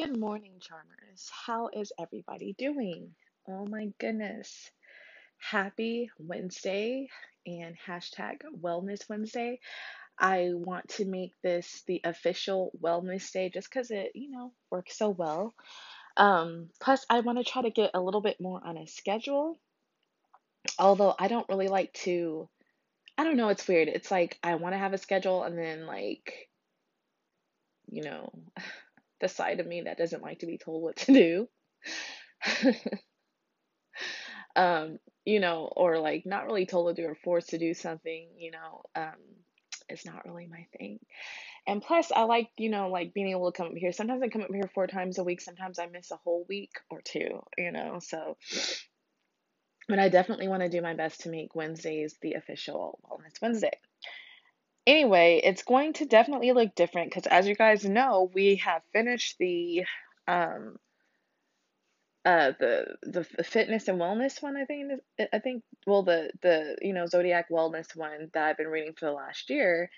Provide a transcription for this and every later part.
Good morning, Charmers. How is everybody doing? Oh my goodness. Happy Wednesday and hashtag Wellness Wednesday. I want to make this the official Wellness Day just because it, you know, works so well. Um, plus, I want to try to get a little bit more on a schedule. Although I don't really like to, I don't know, it's weird. It's like I want to have a schedule and then, like, you know, the side of me that doesn't like to be told what to do. um, you know, or like not really told to do or forced to do something, you know, um, is not really my thing. And plus, I like, you know, like being able to come up here. Sometimes I come up here four times a week. Sometimes I miss a whole week or two, you know. So, but I definitely want to do my best to make Wednesdays the official Wellness Wednesday. Anyway, it's going to definitely look different because, as you guys know, we have finished the um uh the the fitness and wellness one. I think I think well the the you know zodiac wellness one that I've been reading for the last year.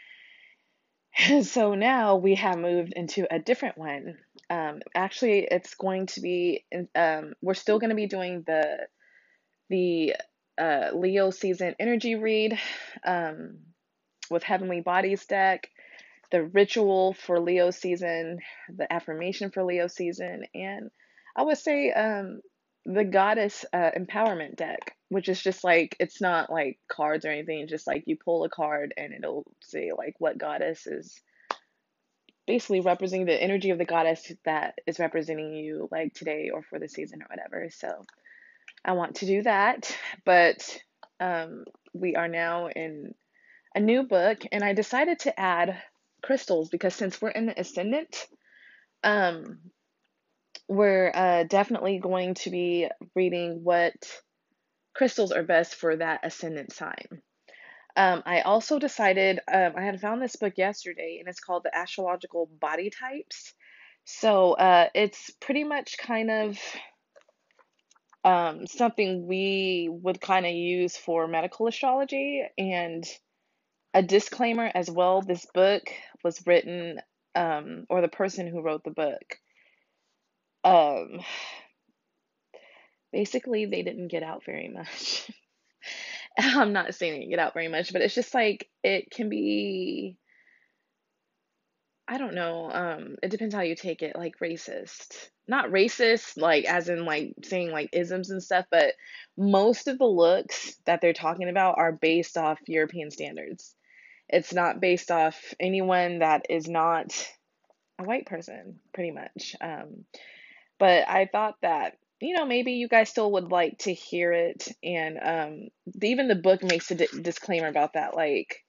so now we have moved into a different one. Um, actually, it's going to be um we're still going to be doing the the uh Leo season energy read. Um with Heavenly Bodies deck, the ritual for Leo season, the affirmation for Leo season, and I would say um, the Goddess uh, Empowerment deck, which is just like, it's not like cards or anything, just like you pull a card and it'll say like what goddess is basically representing the energy of the goddess that is representing you like today or for the season or whatever. So I want to do that, but um, we are now in a new book and I decided to add crystals because since we're in the ascendant, um, we're uh, definitely going to be reading what crystals are best for that ascendant sign. Um, I also decided, um, I had found this book yesterday and it's called The Astrological Body Types. So uh, it's pretty much kind of um, something we would kind of use for medical astrology and a disclaimer as well this book was written um, or the person who wrote the book um, basically they didn't get out very much. I'm not saying they get out very much but it's just like it can be i don't know um it depends how you take it like racist. Not racist like as in like saying like isms and stuff but most of the looks that they're talking about are based off european standards it's not based off anyone that is not a white person, pretty much. Um, but I thought that you know maybe you guys still would like to hear it, and um, even the book makes a di- disclaimer about that, like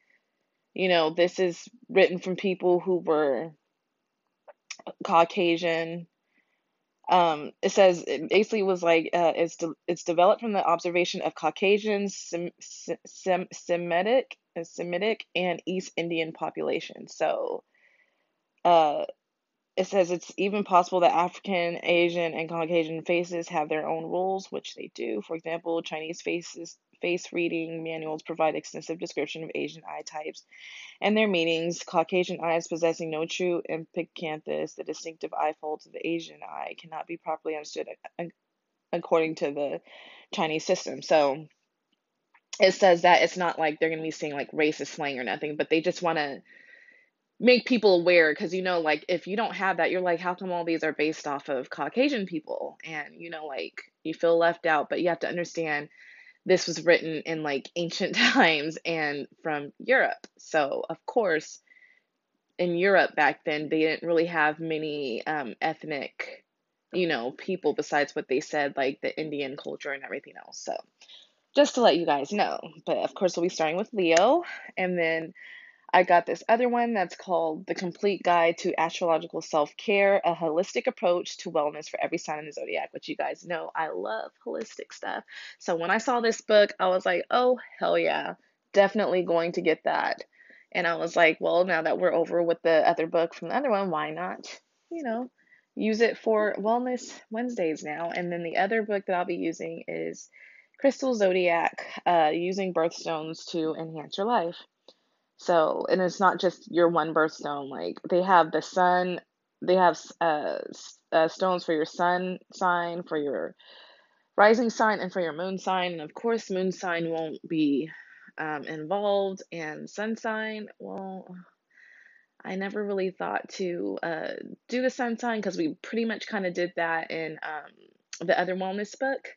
you know this is written from people who were Caucasian. Um, it says it basically was like uh, it's de- it's developed from the observation of Caucasian, Sem- Sem- Semitic, Semitic and East Indian population. So uh, it says it's even possible that African, Asian, and Caucasian faces have their own rules, which they do. For example, Chinese faces face reading manuals provide extensive description of Asian eye types and their meanings. Caucasian eyes possessing no true epicanthus, the distinctive eye folds of the Asian eye, cannot be properly understood according to the Chinese system. So it says that it's not like they're going to be saying like racist slang or nothing, but they just want to make people aware because you know like if you don't have that you're like how come all these are based off of caucasian people and you know like you feel left out but you have to understand this was written in like ancient times and from europe so of course in europe back then they didn't really have many um, ethnic you know people besides what they said like the indian culture and everything else so just to let you guys know. But of course, we'll be starting with Leo. And then I got this other one that's called The Complete Guide to Astrological Self Care, a holistic approach to wellness for every sign in the zodiac, which you guys know I love holistic stuff. So when I saw this book, I was like, oh, hell yeah, definitely going to get that. And I was like, well, now that we're over with the other book from the other one, why not, you know, use it for Wellness Wednesdays now? And then the other book that I'll be using is Crystal Zodiac, uh, using birthstones to enhance your life. So, and it's not just your one birthstone. Like they have the sun, they have uh, uh, stones for your sun sign, for your rising sign, and for your moon sign. And of course, moon sign won't be um, involved, and sun sign, well, I never really thought to uh, do the sun sign because we pretty much kind of did that in um, the other wellness book.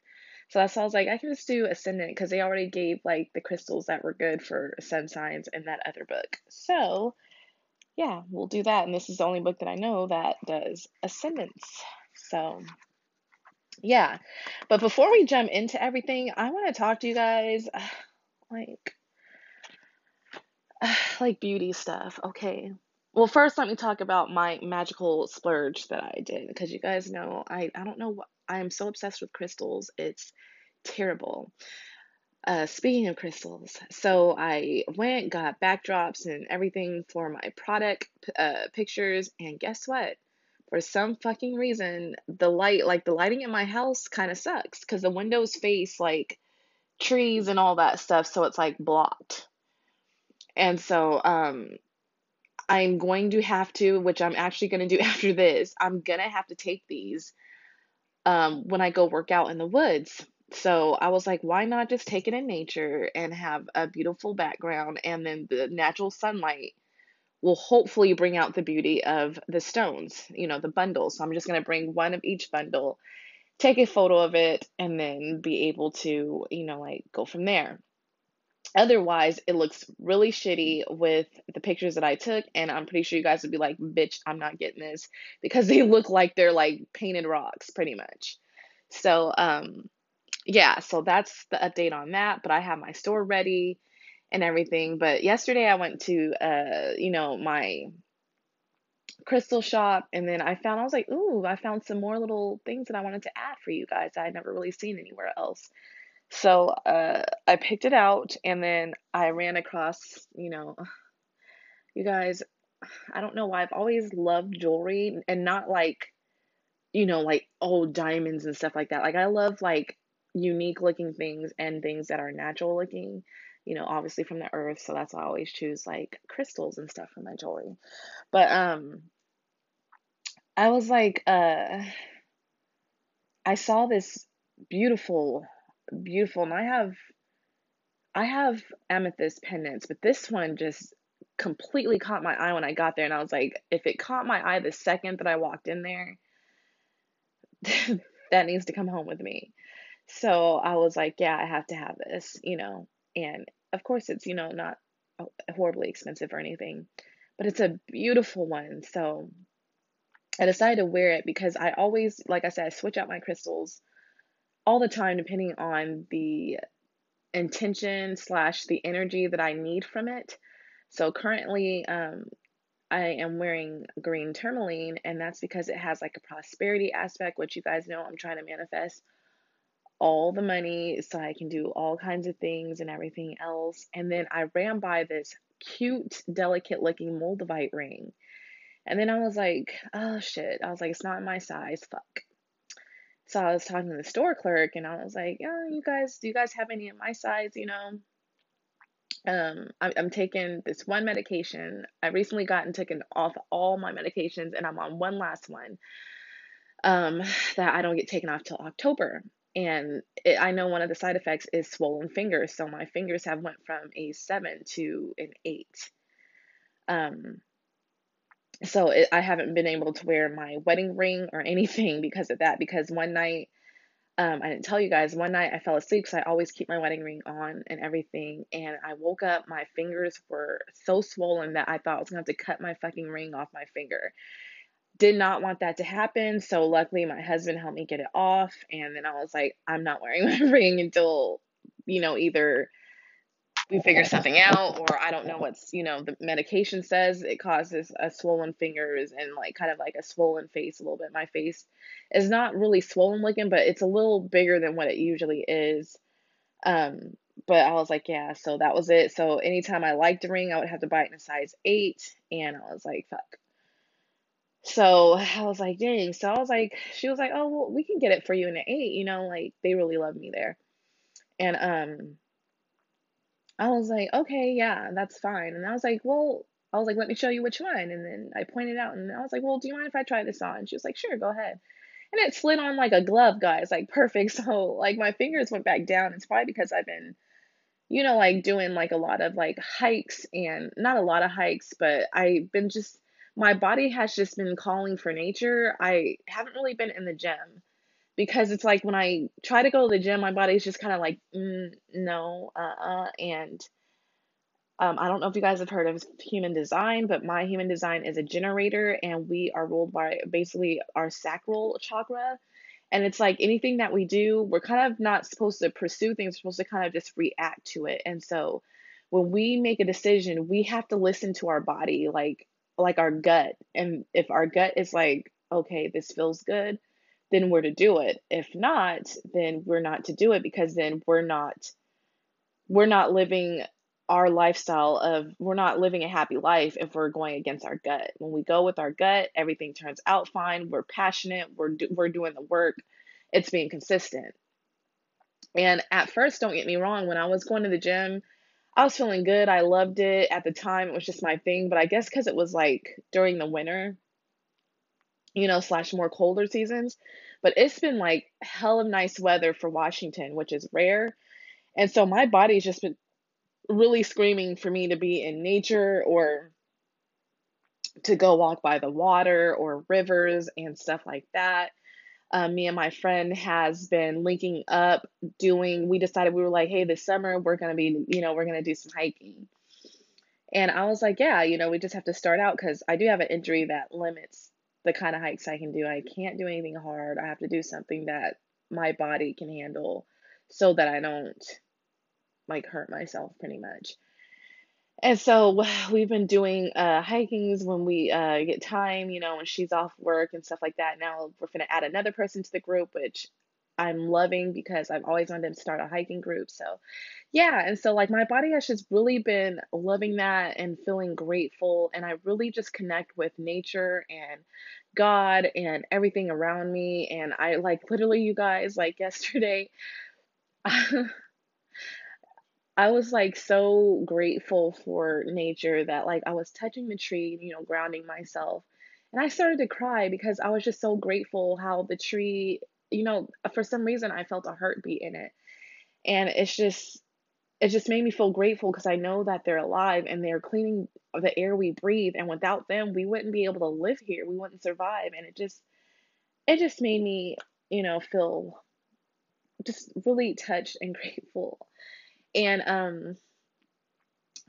So that's why I was like, I can just do Ascendant because they already gave like the crystals that were good for sun signs in that other book. So yeah, we'll do that. And this is the only book that I know that does Ascendants. So yeah. But before we jump into everything, I want to talk to you guys like like beauty stuff. Okay. Well, first let me talk about my magical splurge that I did because you guys know I I don't know what I am so obsessed with crystals. It's terrible. Uh, speaking of crystals, so I went, got backdrops and everything for my product uh, pictures, and guess what? For some fucking reason, the light, like the lighting in my house, kind of sucks because the windows face like trees and all that stuff, so it's like blocked. And so, um, I'm going to have to, which I'm actually going to do after this, I'm going to have to take these um, when I go work out in the woods. So I was like, why not just take it in nature and have a beautiful background and then the natural sunlight will hopefully bring out the beauty of the stones, you know, the bundles. So I'm just going to bring one of each bundle, take a photo of it, and then be able to, you know, like go from there. Otherwise, it looks really shitty with the pictures that I took, and I'm pretty sure you guys would be like, bitch, I'm not getting this because they look like they're like painted rocks, pretty much. So, um, yeah, so that's the update on that. But I have my store ready and everything. But yesterday I went to, uh, you know, my crystal shop, and then I found I was like, ooh, I found some more little things that I wanted to add for you guys. I had never really seen anywhere else. So uh, I picked it out and then I ran across, you know, you guys, I don't know why I've always loved jewelry and not like, you know, like old diamonds and stuff like that. Like I love like unique looking things and things that are natural looking, you know, obviously from the earth. So that's why I always choose like crystals and stuff for my jewelry. But um I was like, uh I saw this beautiful beautiful. And I have I have amethyst pendants, but this one just completely caught my eye when I got there and I was like, if it caught my eye the second that I walked in there, that needs to come home with me. So I was like, yeah, I have to have this, you know. And of course it's, you know, not horribly expensive or anything, but it's a beautiful one. So I decided to wear it because I always, like I said, I switch out my crystals all the time depending on the intention slash the energy that I need from it. So currently, um, I am wearing green tourmaline, and that's because it has like a prosperity aspect, which you guys know I'm trying to manifest all the money so I can do all kinds of things and everything else. And then I ran by this cute, delicate looking moldavite ring. And then I was like, oh shit. I was like, it's not my size. Fuck. So I was talking to the store clerk and I was like, "Yeah, you guys, do you guys have any of my size, you know? Um, I'm, I'm taking this one medication. I recently gotten taken off all my medications and I'm on one last one um, that I don't get taken off till October. And it, I know one of the side effects is swollen fingers. So my fingers have went from a seven to an eight. Um, so it, I haven't been able to wear my wedding ring or anything because of that. Because one night, um, I didn't tell you guys, one night I fell asleep because I always keep my wedding ring on and everything. And I woke up, my fingers were so swollen that I thought I was going to have to cut my fucking ring off my finger. Did not want that to happen. So luckily, my husband helped me get it off. And then I was like, I'm not wearing my ring until, you know, either we figure something out or I don't know what's, you know, the medication says it causes a swollen fingers and like kind of like a swollen face a little bit. My face is not really swollen looking, but it's a little bigger than what it usually is. Um, but I was like, yeah, so that was it. So anytime I liked a ring, I would have to buy it in a size eight. And I was like, fuck. So I was like, dang. So I was like, she was like, oh, well, we can get it for you in an eight. You know, like they really love me there. And um, I was like, okay, yeah, that's fine. And I was like, well, I was like, let me show you which one. And then I pointed out and I was like, well, do you mind if I try this on? She was like, sure, go ahead. And it slid on like a glove, guys, like perfect. So like my fingers went back down. It's probably because I've been, you know, like doing like a lot of like hikes and not a lot of hikes, but I've been just, my body has just been calling for nature. I haven't really been in the gym because it's like when I try to go to the gym, my body's just kind of like, mm, no, uh uh. And um, I don't know if you guys have heard of human design, but my human design is a generator, and we are ruled by basically our sacral chakra. And it's like anything that we do, we're kind of not supposed to pursue things, we're supposed to kind of just react to it. And so when we make a decision, we have to listen to our body, like like our gut. And if our gut is like, okay, this feels good, then we're to do it. If not, then we're not to do it because then we're not we're not living our lifestyle of we're not living a happy life if we're going against our gut. When we go with our gut, everything turns out fine. We're passionate. We're do, we're doing the work. It's being consistent. And at first, don't get me wrong, when I was going to the gym, I was feeling good. I loved it. At the time, it was just my thing. But I guess because it was like during the winter, you know, slash more colder seasons. But it's been like hell of nice weather for Washington, which is rare. And so my body's just been really screaming for me to be in nature or to go walk by the water or rivers and stuff like that. Um, me and my friend has been linking up doing we decided we were like hey this summer we're going to be you know we're going to do some hiking and i was like yeah you know we just have to start out because i do have an injury that limits the kind of hikes i can do i can't do anything hard i have to do something that my body can handle so that i don't like hurt myself pretty much. And so we've been doing uh, hikings when we uh, get time, you know, when she's off work and stuff like that. Now we're going to add another person to the group, which I'm loving because I've always wanted to start a hiking group. So, yeah. And so, like, my body has just really been loving that and feeling grateful. And I really just connect with nature and God and everything around me. And I, like, literally, you guys, like, yesterday, I was like so grateful for nature that like I was touching the tree, you know, grounding myself. And I started to cry because I was just so grateful how the tree, you know, for some reason I felt a heartbeat in it. And it's just it just made me feel grateful because I know that they're alive and they're cleaning the air we breathe and without them we wouldn't be able to live here. We wouldn't survive and it just it just made me, you know, feel just really touched and grateful. And um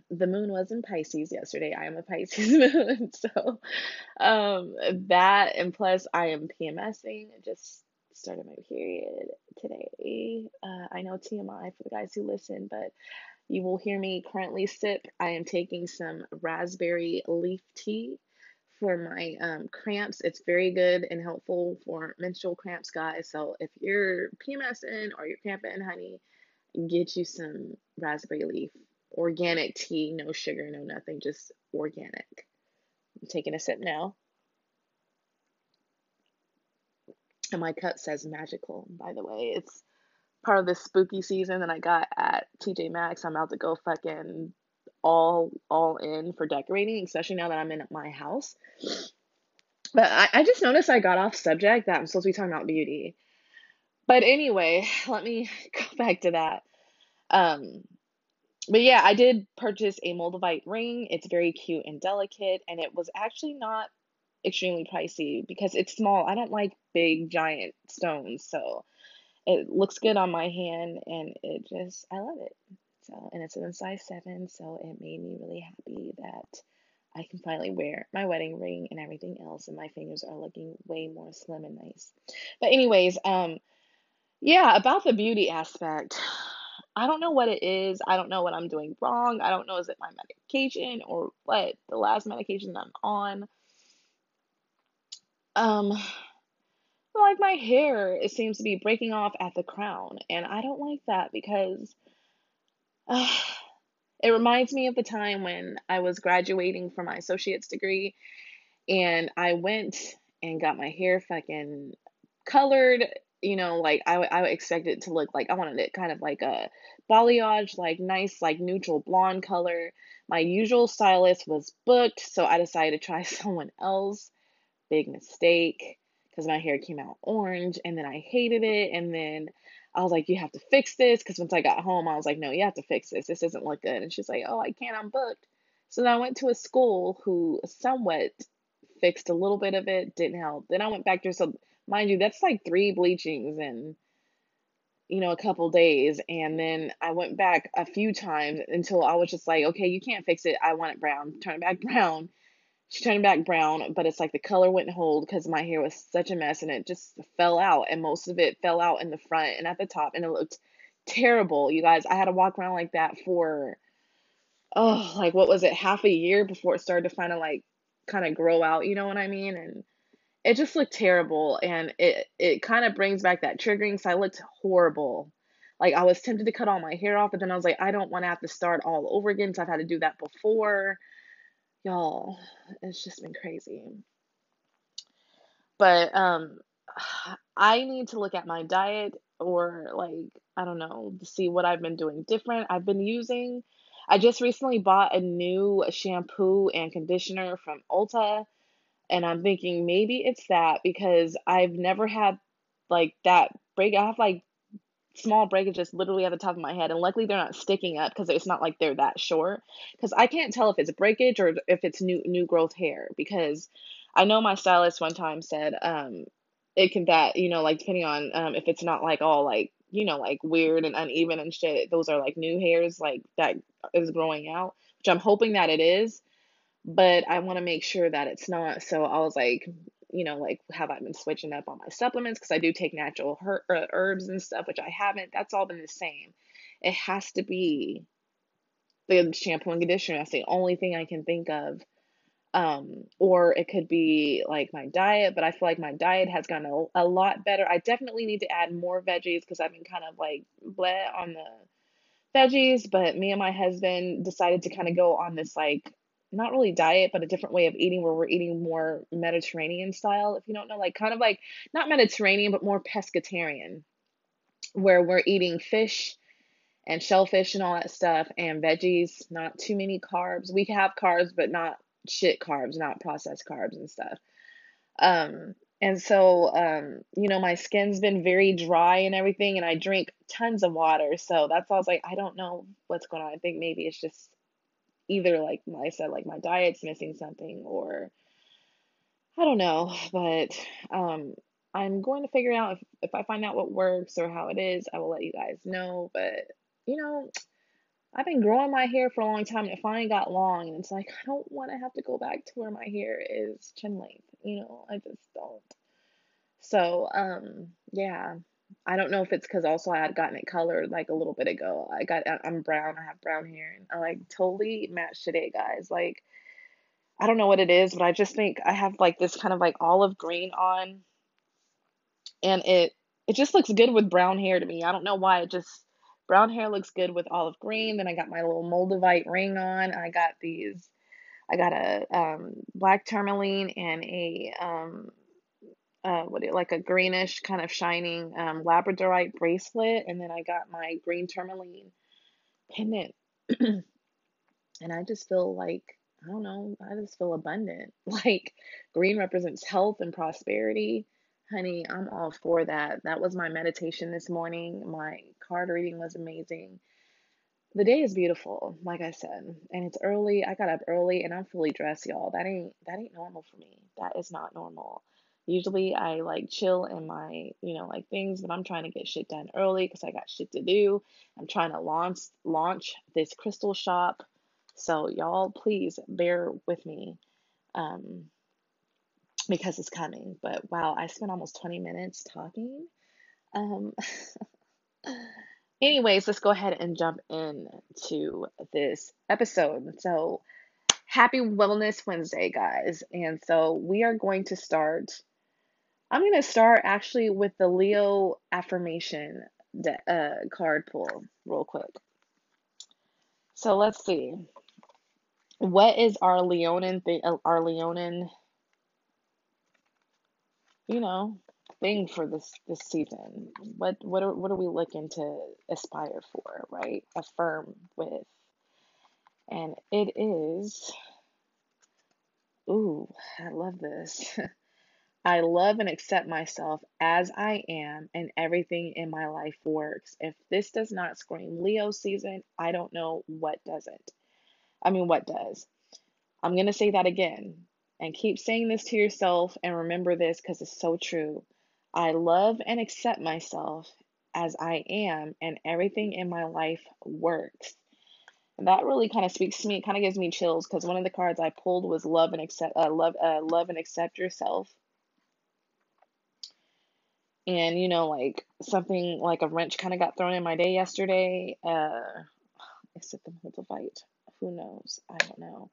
the moon was in Pisces yesterday. I am a Pisces moon. So um that and plus I am PMSing. Just started my period today. Uh, I know TMI for the guys who listen, but you will hear me currently sip. I am taking some raspberry leaf tea for my um, cramps. It's very good and helpful for menstrual cramps, guys. So if you're PMSing or you're cramping, honey, get you some raspberry leaf organic tea, no sugar, no nothing, just organic. I'm taking a sip now. And my cup says magical, by the way. It's part of this spooky season that I got at TJ Maxx. I'm about to go fucking all all in for decorating, especially now that I'm in my house. But I, I just noticed I got off subject that I'm supposed to be talking about beauty. But anyway, let me go back to that. Um, but yeah, I did purchase a moldavite ring. It's very cute and delicate, and it was actually not extremely pricey because it's small. I don't like big giant stones, so it looks good on my hand, and it just I love it. So, and it's in size seven, so it made me really happy that I can finally wear my wedding ring and everything else, and my fingers are looking way more slim and nice. But anyways, um, yeah, about the beauty aspect. I don't know what it is. I don't know what I'm doing wrong. I don't know is it my medication or what the last medication that I'm on. Um like my hair it seems to be breaking off at the crown and I don't like that because uh, it reminds me of the time when I was graduating from my associate's degree and I went and got my hair fucking colored you know, like I, I expect it to look like I wanted it kind of like a balayage, like nice, like neutral blonde color. My usual stylist was booked, so I decided to try someone else. Big mistake because my hair came out orange and then I hated it. And then I was like, You have to fix this. Because once I got home, I was like, No, you have to fix this. This doesn't look good. And she's like, Oh, I can't. I'm booked. So then I went to a school who somewhat fixed a little bit of it, didn't help. Then I went back to so mind you, that's like three bleachings and you know, a couple days. And then I went back a few times until I was just like, okay, you can't fix it. I want it brown. Turn it back brown. She turned back brown, but it's like the color wouldn't hold because my hair was such a mess and it just fell out. And most of it fell out in the front and at the top. And it looked terrible. You guys, I had to walk around like that for, oh, like what was it, half a year before it started to kind of like, kind of grow out, you know what I mean? And it just looked terrible and it it kind of brings back that triggering so I looked horrible. Like I was tempted to cut all my hair off, but then I was like, I don't want to have to start all over again because I've had to do that before. Y'all, it's just been crazy. But um I need to look at my diet or like I don't know, see what I've been doing different. I've been using I just recently bought a new shampoo and conditioner from Ulta and I'm thinking maybe it's that because I've never had like that break. I have like small breakages literally at the top of my head, and luckily they're not sticking up because it's not like they're that short. Because I can't tell if it's breakage or if it's new new growth hair. Because I know my stylist one time said um it can that you know like depending on um if it's not like all like you know like weird and uneven and shit those are like new hairs like that is growing out which i'm hoping that it is but I want to make sure that it's not. So I was like, you know, like, have I been switching up on my supplements? Because I do take natural her- uh, herbs and stuff, which I haven't. That's all been the same. It has to be the shampoo and conditioner. That's the only thing I can think of. Um, or it could be like my diet, but I feel like my diet has gotten a, a lot better. I definitely need to add more veggies because I've been kind of like bleh on the veggies, but me and my husband decided to kind of go on this like not really diet, but a different way of eating where we're eating more Mediterranean style, if you don't know, like kind of like not Mediterranean, but more pescatarian, where we're eating fish and shellfish and all that stuff and veggies, not too many carbs. We have carbs, but not shit carbs, not processed carbs and stuff. Um, and so, um, you know, my skin's been very dry and everything, and I drink tons of water. So that's all I was like, I don't know what's going on. I think maybe it's just either like I said, like my diet's missing something or I don't know, but um, I'm going to figure out if, if I find out what works or how it is, I will let you guys know. But you know, I've been growing my hair for a long time and it finally got long and it's like I don't want to have to go back to where my hair is chin length, you know, I just don't. So, um, yeah, I don't know if it's because also I had gotten it colored like a little bit ago. I got I'm brown. I have brown hair, and I like totally match today, guys. Like I don't know what it is, but I just think I have like this kind of like olive green on, and it it just looks good with brown hair to me. I don't know why. It just brown hair looks good with olive green. Then I got my little Moldavite ring on. I got these. I got a um, black tourmaline and a um, uh, what it, like a greenish kind of shining um, labradorite bracelet, and then I got my green tourmaline pendant, and I just feel like I don't know, I just feel abundant. Like green represents health and prosperity. Honey, I'm all for that. That was my meditation this morning. My card reading was amazing. The day is beautiful, like I said, and it's early. I got up early and I'm fully dressed, y'all. That ain't that ain't normal for me. That is not normal. Usually I like chill in my, you know, like things, but I'm trying to get shit done early because I got shit to do. I'm trying to launch launch this crystal shop. So y'all please bear with me. Um because it's coming. But wow, I spent almost 20 minutes talking. Um Anyways, let's go ahead and jump into this episode. So, happy Wellness Wednesday, guys. And so, we are going to start. I'm going to start actually with the Leo affirmation de- uh, card pull, real quick. So, let's see. What is our Leonin thing? Our Leonin, you know, thing for this this season? What what are what are we looking to aspire for, right? Affirm with. And it is ooh, I love this. I love and accept myself as I am, and everything in my life works. If this does not scream Leo season, I don't know what doesn't. I mean, what does? I'm going to say that again and keep saying this to yourself and remember this because it's so true. I love and accept myself as I am, and everything in my life works. And that really kind of speaks to me. It kind of gives me chills because one of the cards I pulled was love and accept, uh, love, uh, love and accept yourself. And you know, like something like a wrench kind of got thrown in my day yesterday. Uh, except the mental fight who knows? I don't know.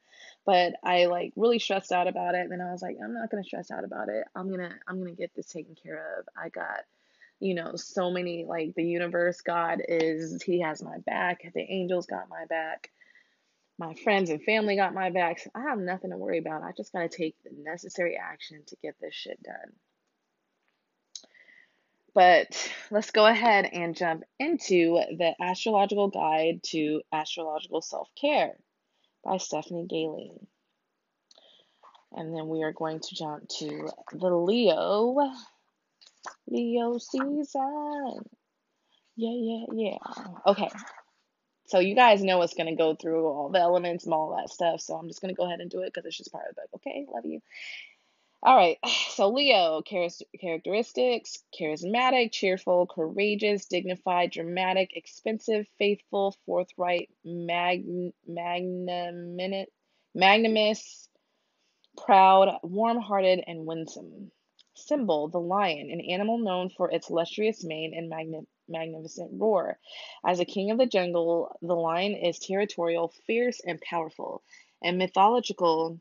But I like really stressed out about it. And then I was like, I'm not gonna stress out about it. I'm gonna I'm gonna get this taken care of. I got, you know, so many like the universe, God is He has my back. The angels got my back. My friends and family got my back. So I have nothing to worry about. I just gotta take the necessary action to get this shit done. But let's go ahead and jump into the astrological guide to astrological self care by Stephanie Gailing. And then we are going to jump to the Leo. Leo season. Yeah, yeah, yeah. Okay. So you guys know it's going to go through all the elements and all that stuff. So I'm just going to go ahead and do it because it's just part of the book. Okay, love you. All right, so Leo characteristics charismatic, cheerful, courageous, dignified, dramatic, expensive, faithful, forthright, mag- magnanimous, proud, warm hearted, and winsome. Symbol the lion, an animal known for its lustrous mane and magni- magnificent roar. As a king of the jungle, the lion is territorial, fierce, and powerful. And mythological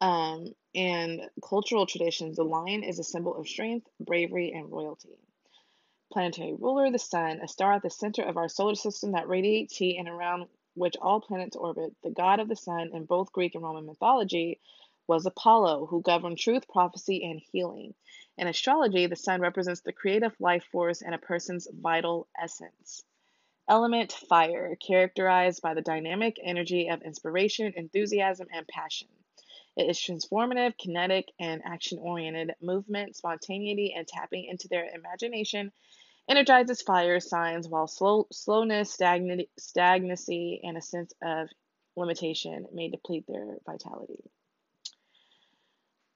um, and cultural traditions, the lion is a symbol of strength, bravery, and royalty. Planetary ruler, the sun, a star at the center of our solar system that radiates heat and around which all planets orbit. The god of the sun in both Greek and Roman mythology was Apollo, who governed truth, prophecy, and healing. In astrology, the sun represents the creative life force and a person's vital essence. Element fire, characterized by the dynamic energy of inspiration, enthusiasm, and passion. It is transformative, kinetic, and action oriented. Movement, spontaneity, and tapping into their imagination energizes fire signs, while slow, slowness, stagnant, stagnancy, and a sense of limitation may deplete their vitality.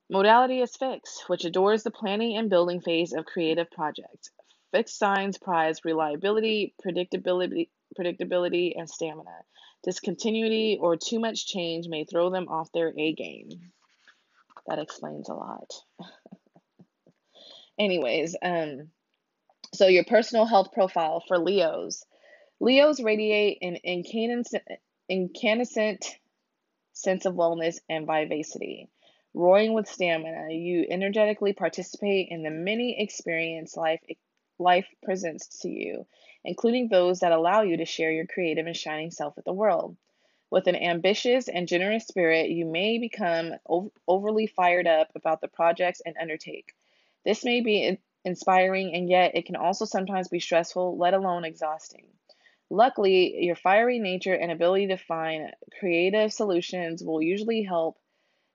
Modality is fixed, which adores the planning and building phase of creative projects. Fixed signs prize reliability, predictability, predictability, and stamina. Discontinuity or too much change may throw them off their A game. That explains a lot. Anyways, um, so your personal health profile for Leos. Leos radiate an incandescent, sense of wellness and vivacity. Roaring with stamina, you energetically participate in the many experience life life presents to you including those that allow you to share your creative and shining self with the world. With an ambitious and generous spirit, you may become overly fired up about the projects and undertake. This may be inspiring, and yet it can also sometimes be stressful, let alone exhausting. Luckily, your fiery nature and ability to find creative solutions will usually help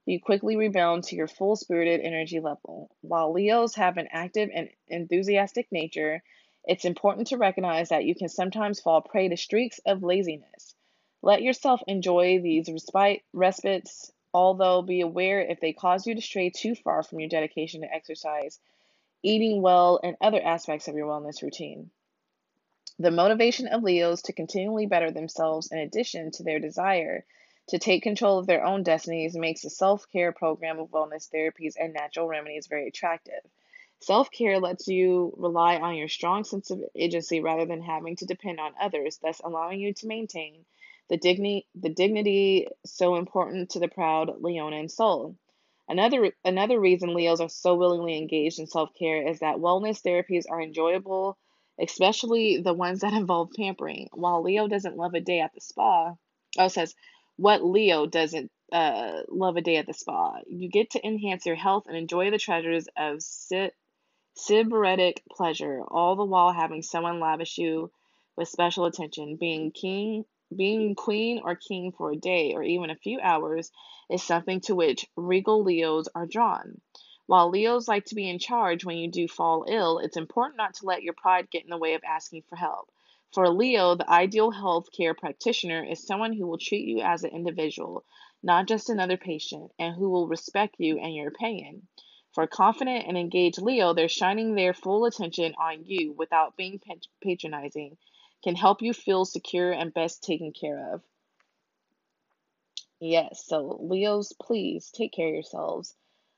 you quickly rebound to your full spirited energy level. While Leos have an active and enthusiastic nature, it's important to recognize that you can sometimes fall prey to streaks of laziness. Let yourself enjoy these respite, respites, although be aware if they cause you to stray too far from your dedication to exercise, eating well, and other aspects of your wellness routine. The motivation of Leos to continually better themselves, in addition to their desire to take control of their own destinies, makes a self care program of wellness therapies and natural remedies very attractive. Self care lets you rely on your strong sense of agency rather than having to depend on others, thus allowing you to maintain the dignity, the dignity so important to the proud Leonin soul. Another another reason Leos are so willingly engaged in self-care is that wellness therapies are enjoyable, especially the ones that involve pampering. While Leo doesn't love a day at the spa, oh, says what Leo doesn't uh, love a day at the spa. You get to enhance your health and enjoy the treasures of sit, sybaritic pleasure, all the while having someone lavish you with special attention. Being king being queen or king for a day or even a few hours is something to which regal Leos are drawn. While Leos like to be in charge when you do fall ill, it's important not to let your pride get in the way of asking for help. For Leo, the ideal health care practitioner is someone who will treat you as an individual, not just another patient, and who will respect you and your opinion. For confident and engaged Leo, they're shining their full attention on you without being patronizing can help you feel secure and best taken care of. Yes, so Leos, please take care of yourselves.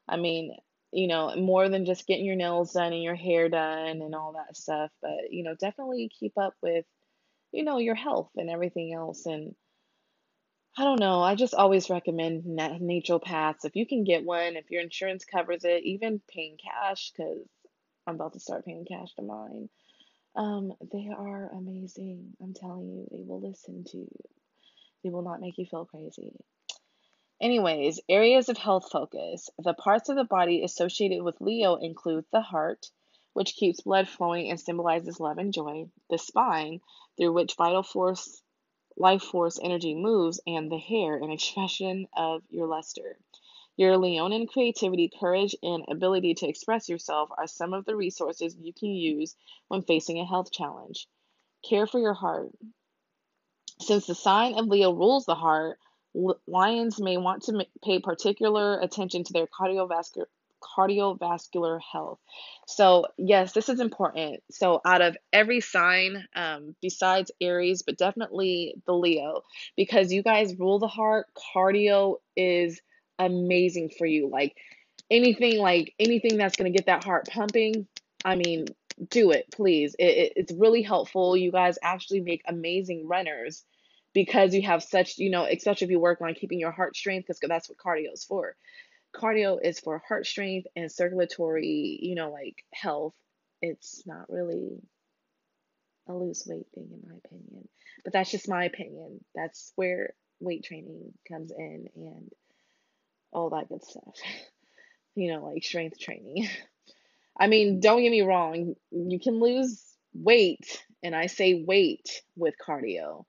I mean, you know, more than just getting your nails done and your hair done and all that stuff, but you know, definitely keep up with, you know, your health and everything else. And I don't know, I just always recommend nat- naturopaths. If you can get one, if your insurance covers it, even paying cash, because I'm about to start paying cash to mine. Um, they are amazing. I'm telling you, they will listen to you. They will not make you feel crazy. Anyways, areas of health focus. The parts of the body associated with Leo include the heart, which keeps blood flowing and symbolizes love and joy, the spine, through which vital force, life force energy moves, and the hair, an expression of your luster. Your Leonin creativity, courage, and ability to express yourself are some of the resources you can use when facing a health challenge. Care for your heart. Since the sign of Leo rules the heart, lions may want to pay particular attention to their cardiovascular cardiovascular health. So, yes, this is important. So, out of every sign, um, besides Aries, but definitely the Leo, because you guys rule the heart, cardio is amazing for you. Like anything, like anything that's gonna get that heart pumping. I mean, do it, please. It, it, it's really helpful. You guys actually make amazing runners because you have such, you know, especially if you work on keeping your heart strength, because that's what cardio is for. Cardio is for heart strength and circulatory, you know, like health. It's not really a lose weight thing, in my opinion. But that's just my opinion. That's where weight training comes in. And all that good stuff. you know, like strength training. I mean, don't get me wrong, you can lose weight, and I say weight with cardio.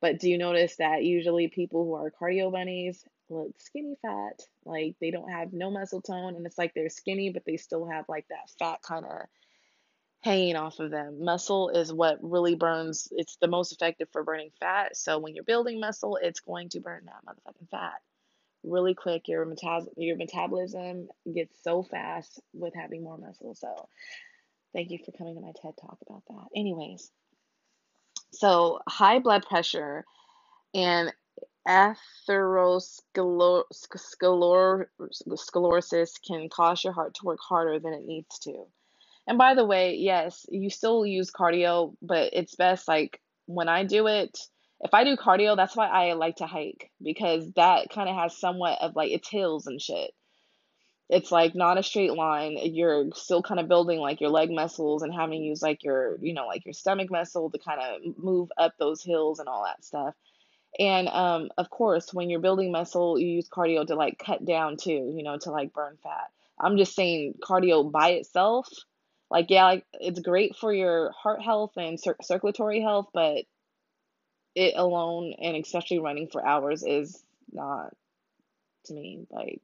But do you notice that usually people who are cardio bunnies look skinny fat? Like they don't have no muscle tone, and it's like they're skinny, but they still have like that fat kind of hanging off of them. Muscle is what really burns, it's the most effective for burning fat. So when you're building muscle, it's going to burn that motherfucking fat really quick. Your metab- your metabolism gets so fast with having more muscle. So, thank you for coming to my TED talk about that. Anyways, so high blood pressure and atherosclerosis can cause your heart to work harder than it needs to. And by the way, yes, you still use cardio, but it's best like when I do it, if I do cardio, that's why I like to hike because that kind of has somewhat of like it's hills and shit. It's like not a straight line. You're still kind of building like your leg muscles and having to use like your, you know, like your stomach muscle to kind of move up those hills and all that stuff. And um, of course, when you're building muscle, you use cardio to like cut down too, you know, to like burn fat. I'm just saying cardio by itself, like yeah, like it's great for your heart health and cir- circulatory health, but it alone and especially running for hours is not to me like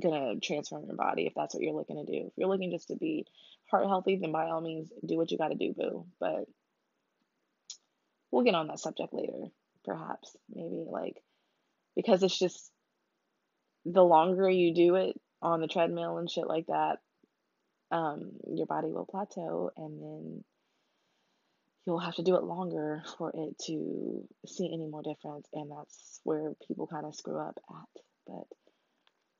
gonna transform your body if that's what you're looking to do. If you're looking just to be heart healthy, then by all means do what you gotta do, boo. But we'll get on that subject later, perhaps. Maybe like because it's just the longer you do it on the treadmill and shit like that, um, your body will plateau and then you'll have to do it longer for it to see any more difference and that's where people kind of screw up at but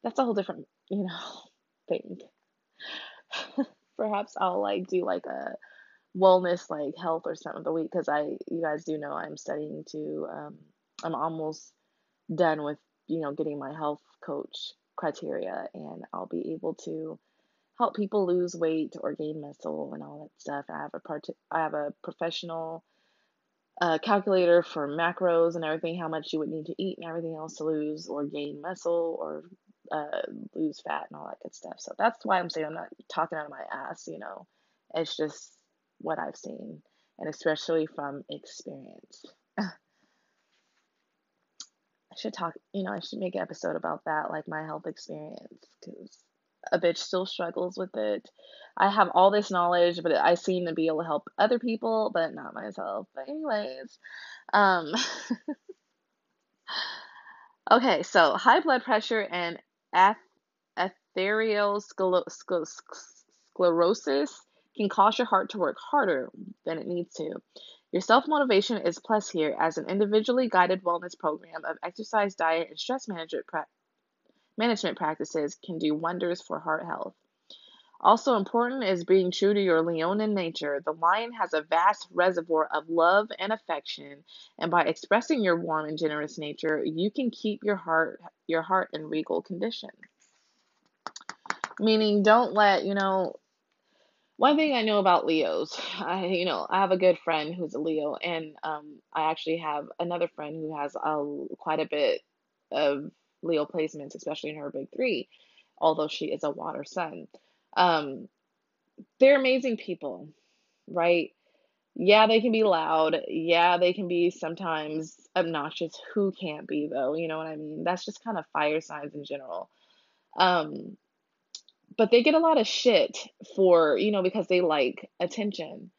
that's a whole different you know thing perhaps I'll like do like a wellness like health or something of the week because I you guys do know I'm studying to um I'm almost done with you know getting my health coach criteria and I'll be able to help people lose weight or gain muscle and all that stuff. I have a part I have a professional uh, calculator for macros and everything, how much you would need to eat and everything else to lose or gain muscle or uh, lose fat and all that good stuff. So that's why I'm saying I'm not talking out of my ass, you know. It's just what I've seen, and especially from experience. I should talk, you know, I should make an episode about that, like my health experience, because a bitch still struggles with it. I have all this knowledge, but I seem to be able to help other people, but not myself. But anyways, um okay, so high blood pressure and atherosclerosis can cause your heart to work harder than it needs to. Your self motivation is plus here as an individually guided wellness program of exercise, diet, and stress management pra- management practices can do wonders for heart health. Also important is being true to your leonine nature. The lion has a vast reservoir of love and affection, and by expressing your warm and generous nature, you can keep your heart your heart in regal condition. Meaning don't let, you know, one thing I know about Leos, I you know, I have a good friend who's a Leo and um I actually have another friend who has a quite a bit of Leo placements, especially in her big three, although she is a water sun. Um, they're amazing people, right? Yeah, they can be loud. Yeah, they can be sometimes obnoxious. Who can't be though? You know what I mean? That's just kind of fire signs in general. Um, but they get a lot of shit for, you know, because they like attention.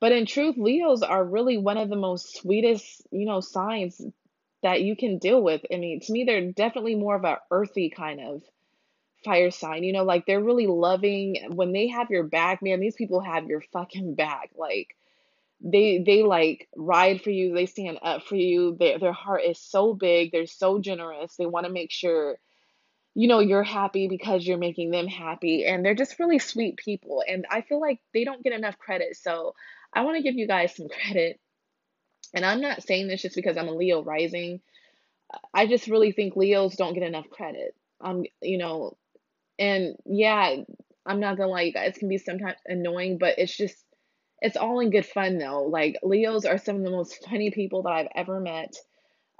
But in truth, Leos are really one of the most sweetest, you know, signs that you can deal with. I mean, to me, they're definitely more of a earthy kind of fire sign. You know, like they're really loving. When they have your back, man, these people have your fucking back. Like they they like ride for you. They stand up for you. Their their heart is so big. They're so generous. They want to make sure you know you're happy because you're making them happy and they're just really sweet people and i feel like they don't get enough credit so i want to give you guys some credit and I'm not saying this just because I'm a Leo rising. I just really think Leos don't get enough credit. Um, you know, and yeah, I'm not gonna lie, you guys can be sometimes annoying, but it's just it's all in good fun though. Like Leos are some of the most funny people that I've ever met.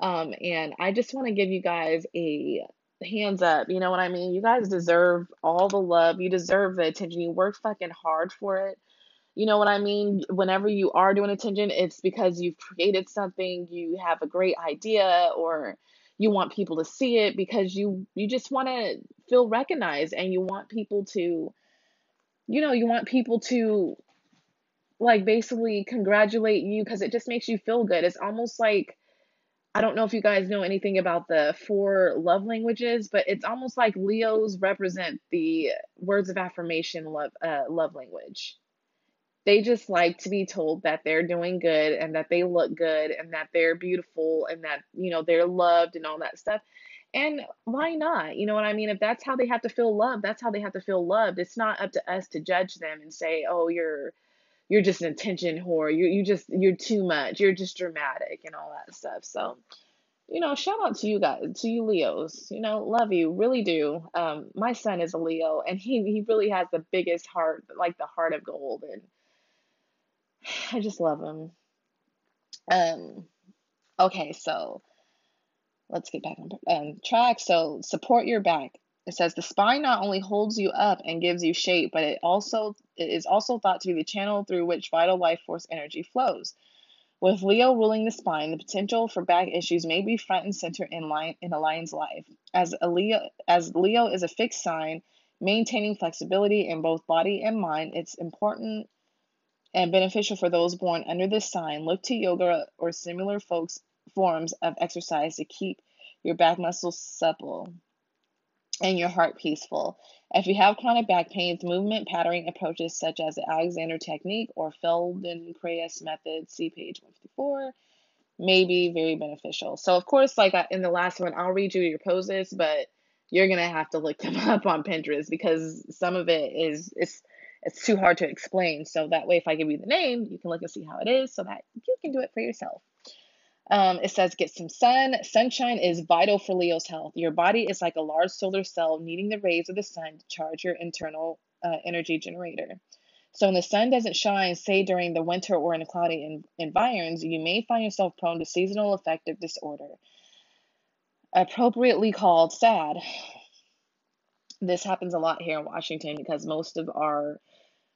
Um, and I just want to give you guys a hands up. You know what I mean? You guys deserve all the love. You deserve the attention. You work fucking hard for it. You know what I mean? Whenever you are doing attention, it's because you've created something, you have a great idea, or you want people to see it because you you just want to feel recognized and you want people to you know, you want people to like basically congratulate you because it just makes you feel good. It's almost like I don't know if you guys know anything about the four love languages, but it's almost like Leos represent the words of affirmation love uh, love language. They just like to be told that they're doing good and that they look good and that they're beautiful and that, you know, they're loved and all that stuff. And why not? You know what I mean? If that's how they have to feel loved, that's how they have to feel loved. It's not up to us to judge them and say, "Oh, you're you're just an attention whore. You you just you're too much. You're just dramatic and all that stuff." So, you know, shout out to you guys, to you Leos. You know, love you, really do. Um, my son is a Leo, and he he really has the biggest heart, like the heart of gold, and I just love him. Um, okay, so let's get back on um, track. So support your back. It says the spine not only holds you up and gives you shape, but it also it is also thought to be the channel through which vital life force energy flows. With Leo ruling the spine, the potential for back issues may be front and center in line in a lion's life. As a Leo, as Leo is a fixed sign, maintaining flexibility in both body and mind, it's important and beneficial for those born under this sign. Look to yoga or similar folks forms of exercise to keep your back muscles supple and your heart peaceful. If you have chronic back pains, movement patterning approaches such as the Alexander technique or Feldenkrais method, see page 154, may be very beneficial. So, of course, like uh, in the last one, I'll read you your poses, but you're gonna have to look them up on Pinterest because some of it is it's it's too hard to explain. So that way, if I give you the name, you can look and see how it is so that you can do it for yourself. Um, it says get some sun. Sunshine is vital for Leo's health. Your body is like a large solar cell needing the rays of the sun to charge your internal uh, energy generator. So when the sun doesn't shine, say during the winter or in cloudy in- environs, you may find yourself prone to seasonal affective disorder, appropriately called SAD. This happens a lot here in Washington because most of our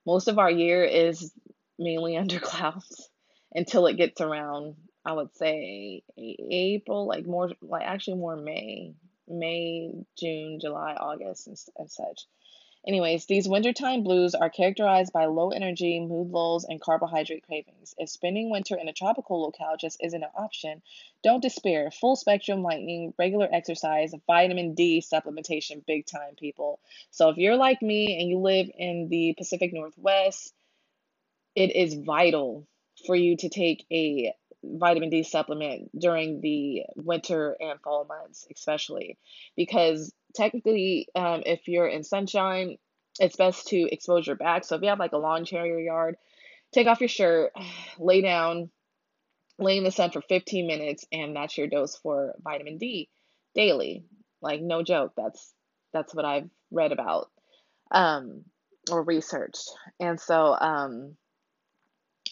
most of our year is mainly under clouds until it gets around I would say April, like more, like actually more May, May, June, July, August, and, and such. Anyways, these wintertime blues are characterized by low energy, mood lulls, and carbohydrate cravings. If spending winter in a tropical locale just isn't an option, don't despair. Full spectrum lightning, regular exercise, vitamin D supplementation, big time, people. So if you're like me and you live in the Pacific Northwest, it is vital for you to take a vitamin D supplement during the winter and fall months, especially because technically, um, if you're in sunshine, it's best to expose your back. So if you have like a lawn chair in your yard, take off your shirt, lay down, lay in the sun for 15 minutes, and that's your dose for vitamin D daily. Like no joke, that's that's what I've read about um, or researched, and so um,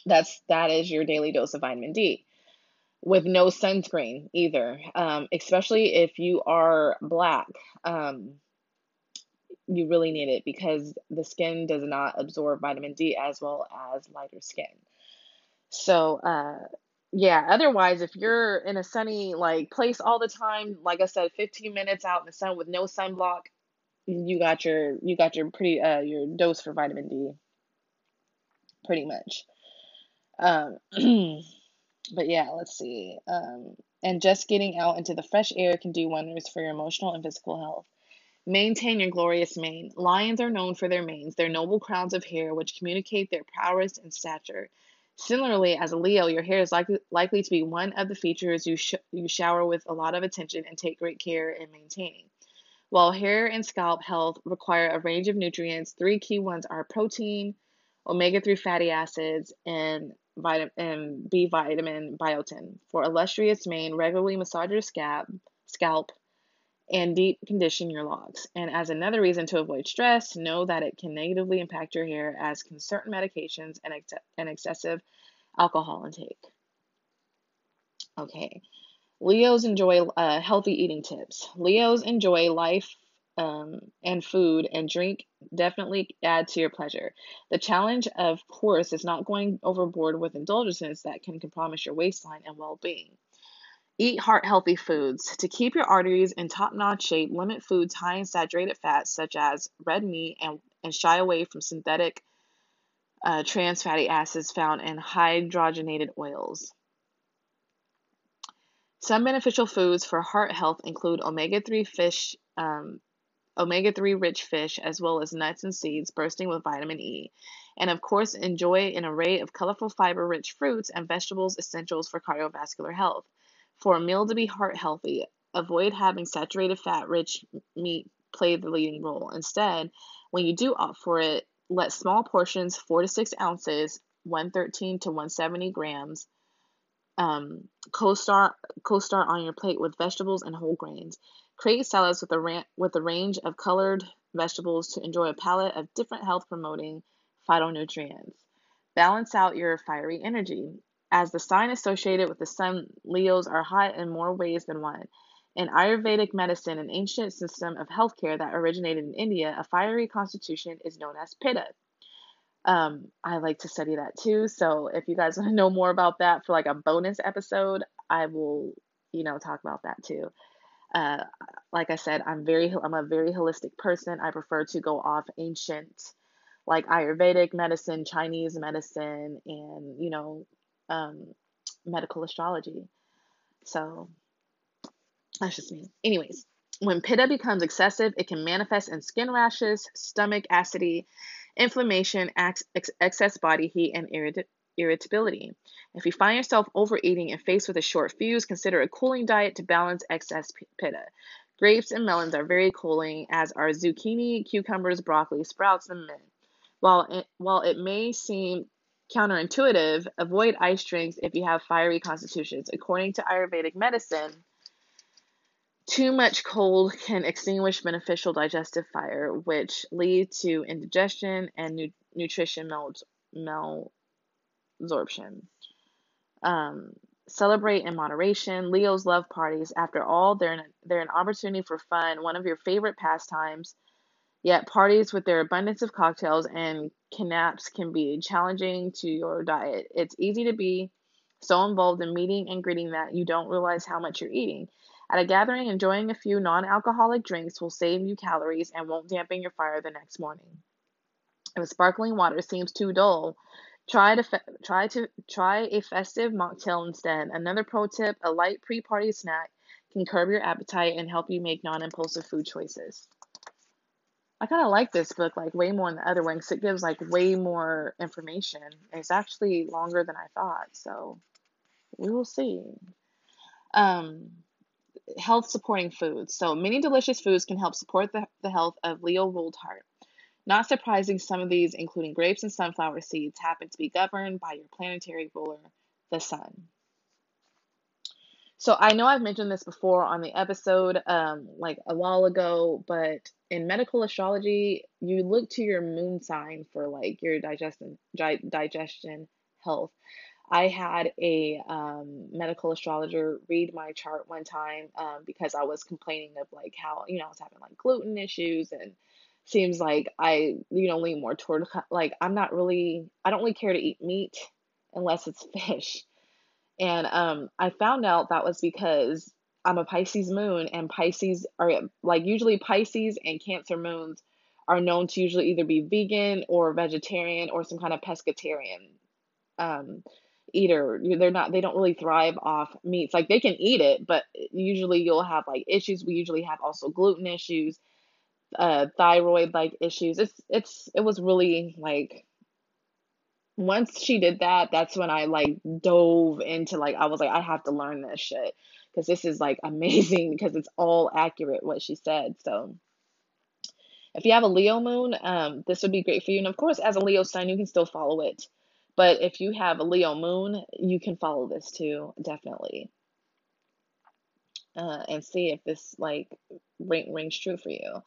that's that is your daily dose of vitamin D with no sunscreen either, um, especially if you are black. Um, you really need it because the skin does not absorb vitamin D as well as lighter skin. So, uh, yeah, otherwise, if you're in a sunny like place all the time, like I said, 15 minutes out in the sun with no sunblock, you got your you got your pretty uh your dose for vitamin D pretty much. Um but yeah, let's see. Um, and just getting out into the fresh air can do wonders for your emotional and physical health. Maintain your glorious mane. Lions are known for their manes, their noble crowns of hair, which communicate their prowess and stature. Similarly, as a Leo, your hair is likely, likely to be one of the features you, sh- you shower with a lot of attention and take great care in maintaining. While hair and scalp health require a range of nutrients, three key ones are protein, omega 3 fatty acids, and vitamin B vitamin biotin. For illustrious mane, regularly massage your scalp, scalp and deep condition your locks. And as another reason to avoid stress, know that it can negatively impact your hair, as can certain medications and, ex- and excessive alcohol intake. Okay. Leos enjoy uh, healthy eating tips. Leos enjoy life um, and food and drink definitely add to your pleasure. The challenge, of course, is not going overboard with indulgences that can compromise your waistline and well being. Eat heart healthy foods. To keep your arteries in top notch shape, limit foods high in saturated fats such as red meat and, and shy away from synthetic uh, trans fatty acids found in hydrogenated oils. Some beneficial foods for heart health include omega 3 fish, um, omega 3 rich fish, as well as nuts and seeds bursting with vitamin E. And of course, enjoy an array of colorful fiber rich fruits and vegetables essentials for cardiovascular health. For a meal to be heart healthy, avoid having saturated fat rich meat play the leading role. Instead, when you do opt for it, let small portions, 4 to 6 ounces, 113 to 170 grams, um, co-star co-star on your plate with vegetables and whole grains. Create salads with a, with a range of colored vegetables to enjoy a palette of different health promoting phytonutrients. Balance out your fiery energy. As the sign associated with the sun, Leos are hot in more ways than one. In Ayurvedic medicine, an ancient system of healthcare that originated in India, a fiery constitution is known as Pitta. Um, I like to study that too. So if you guys want to know more about that for like a bonus episode, I will, you know, talk about that too. Uh, like I said, I'm very I'm a very holistic person. I prefer to go off ancient, like Ayurvedic medicine, Chinese medicine, and you know, um, medical astrology. So that's just me. Anyways, when pitta becomes excessive, it can manifest in skin rashes, stomach acidity, inflammation, ex- excess body heat, and irrit- irritability. If you find yourself overeating and faced with a short fuse, consider a cooling diet to balance excess pitta. Grapes and melons are very cooling, as are zucchini, cucumbers, broccoli, sprouts, and mint. While it, while it may seem counterintuitive, avoid ice drinks if you have fiery constitutions. According to Ayurvedic medicine, too much cold can extinguish beneficial digestive fire, which lead to indigestion and nu- nutrition mal- malabsorption. Um, celebrate in moderation. Leos love parties. After all, they're an, they're an opportunity for fun, one of your favorite pastimes. Yet parties with their abundance of cocktails and knaps can be challenging to your diet. It's easy to be so involved in meeting and greeting that you don't realize how much you're eating. At a gathering, enjoying a few non alcoholic drinks will save you calories and won't dampen your fire the next morning. If sparkling water seems too dull, try to fe- try to try a festive mocktail instead. Another pro tip: a light pre-party snack can curb your appetite and help you make non-impulsive food choices. I kind of like this book like way more than the other one because it gives like way more information. It's actually longer than I thought, so we will see. Um, health supporting foods. So many delicious foods can help support the, the health of Leo ruled heart. Not surprising, some of these, including grapes and sunflower seeds, happen to be governed by your planetary ruler, the sun. So I know I've mentioned this before on the episode, um, like a while ago, but in medical astrology, you look to your moon sign for like your digestion, digestion health. I had a um, medical astrologer read my chart one time um, because I was complaining of like how you know I was having like gluten issues and seems like I you know lean more toward like I'm not really I don't really care to eat meat unless it's fish and um, I found out that was because I'm a Pisces moon, and Pisces are like usually Pisces and Cancer moons are known to usually either be vegan or vegetarian or some kind of pescatarian um, eater. They're not, they don't really thrive off meats. Like they can eat it, but usually you'll have like issues. We usually have also gluten issues, uh, thyroid like issues. It's, it's, it was really like once she did that, that's when I like dove into like I was like I have to learn this shit because this is like amazing because it's all accurate what she said. So if you have a Leo moon, um, this would be great for you. And of course, as a Leo sun, you can still follow it. But if you have a Leo moon, you can follow this too, definitely. Uh, and see if this like ring, rings true for you.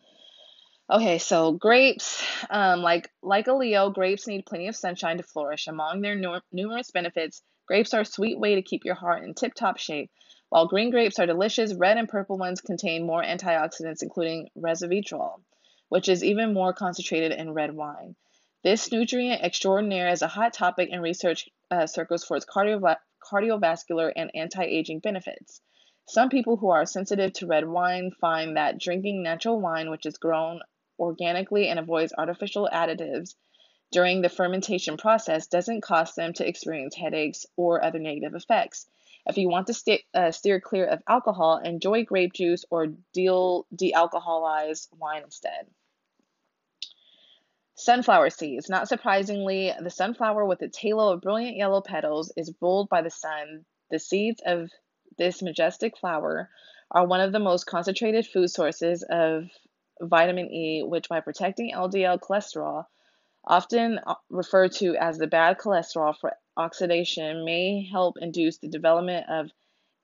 Okay, so grapes, um, like like a Leo, grapes need plenty of sunshine to flourish. Among their nu- numerous benefits, grapes are a sweet way to keep your heart in tip-top shape. While green grapes are delicious, red and purple ones contain more antioxidants, including resveratrol, which is even more concentrated in red wine. This nutrient extraordinaire is a hot topic in research uh, circles for its cardiova- cardiovascular and anti-aging benefits. Some people who are sensitive to red wine find that drinking natural wine, which is grown organically and avoids artificial additives during the fermentation process doesn't cause them to experience headaches or other negative effects. If you want to uh, steer clear of alcohol, enjoy grape juice or deal de-alcoholized wine instead. Sunflower seeds. Not surprisingly, the sunflower with its halo of brilliant yellow petals is ruled by the sun. The seeds of this majestic flower are one of the most concentrated food sources of vitamin E, which by protecting LDL cholesterol, often uh, referred to as the bad cholesterol for oxidation, may help induce the development of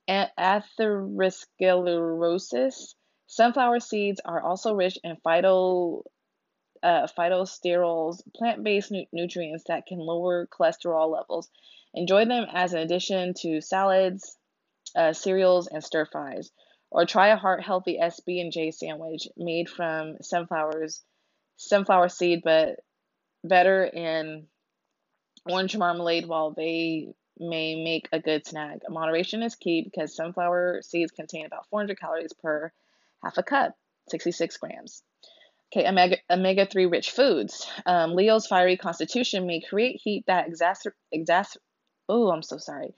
atherosclerosis. Sunflower seeds are also rich in phyto, uh, phytosterols, plant based nu- nutrients that can lower cholesterol levels. Enjoy them as an addition to salads, uh, cereals, and stir fries. Or try a heart healthy SB and J sandwich made from sunflowers, sunflower seed, but better in orange marmalade while they may make a good snack. Moderation is key because sunflower seeds contain about 400 calories per half a cup, 66 grams. Okay, omega omega three rich foods. Um, Leo's fiery constitution may create heat that exacer exas. Oh, I'm so sorry.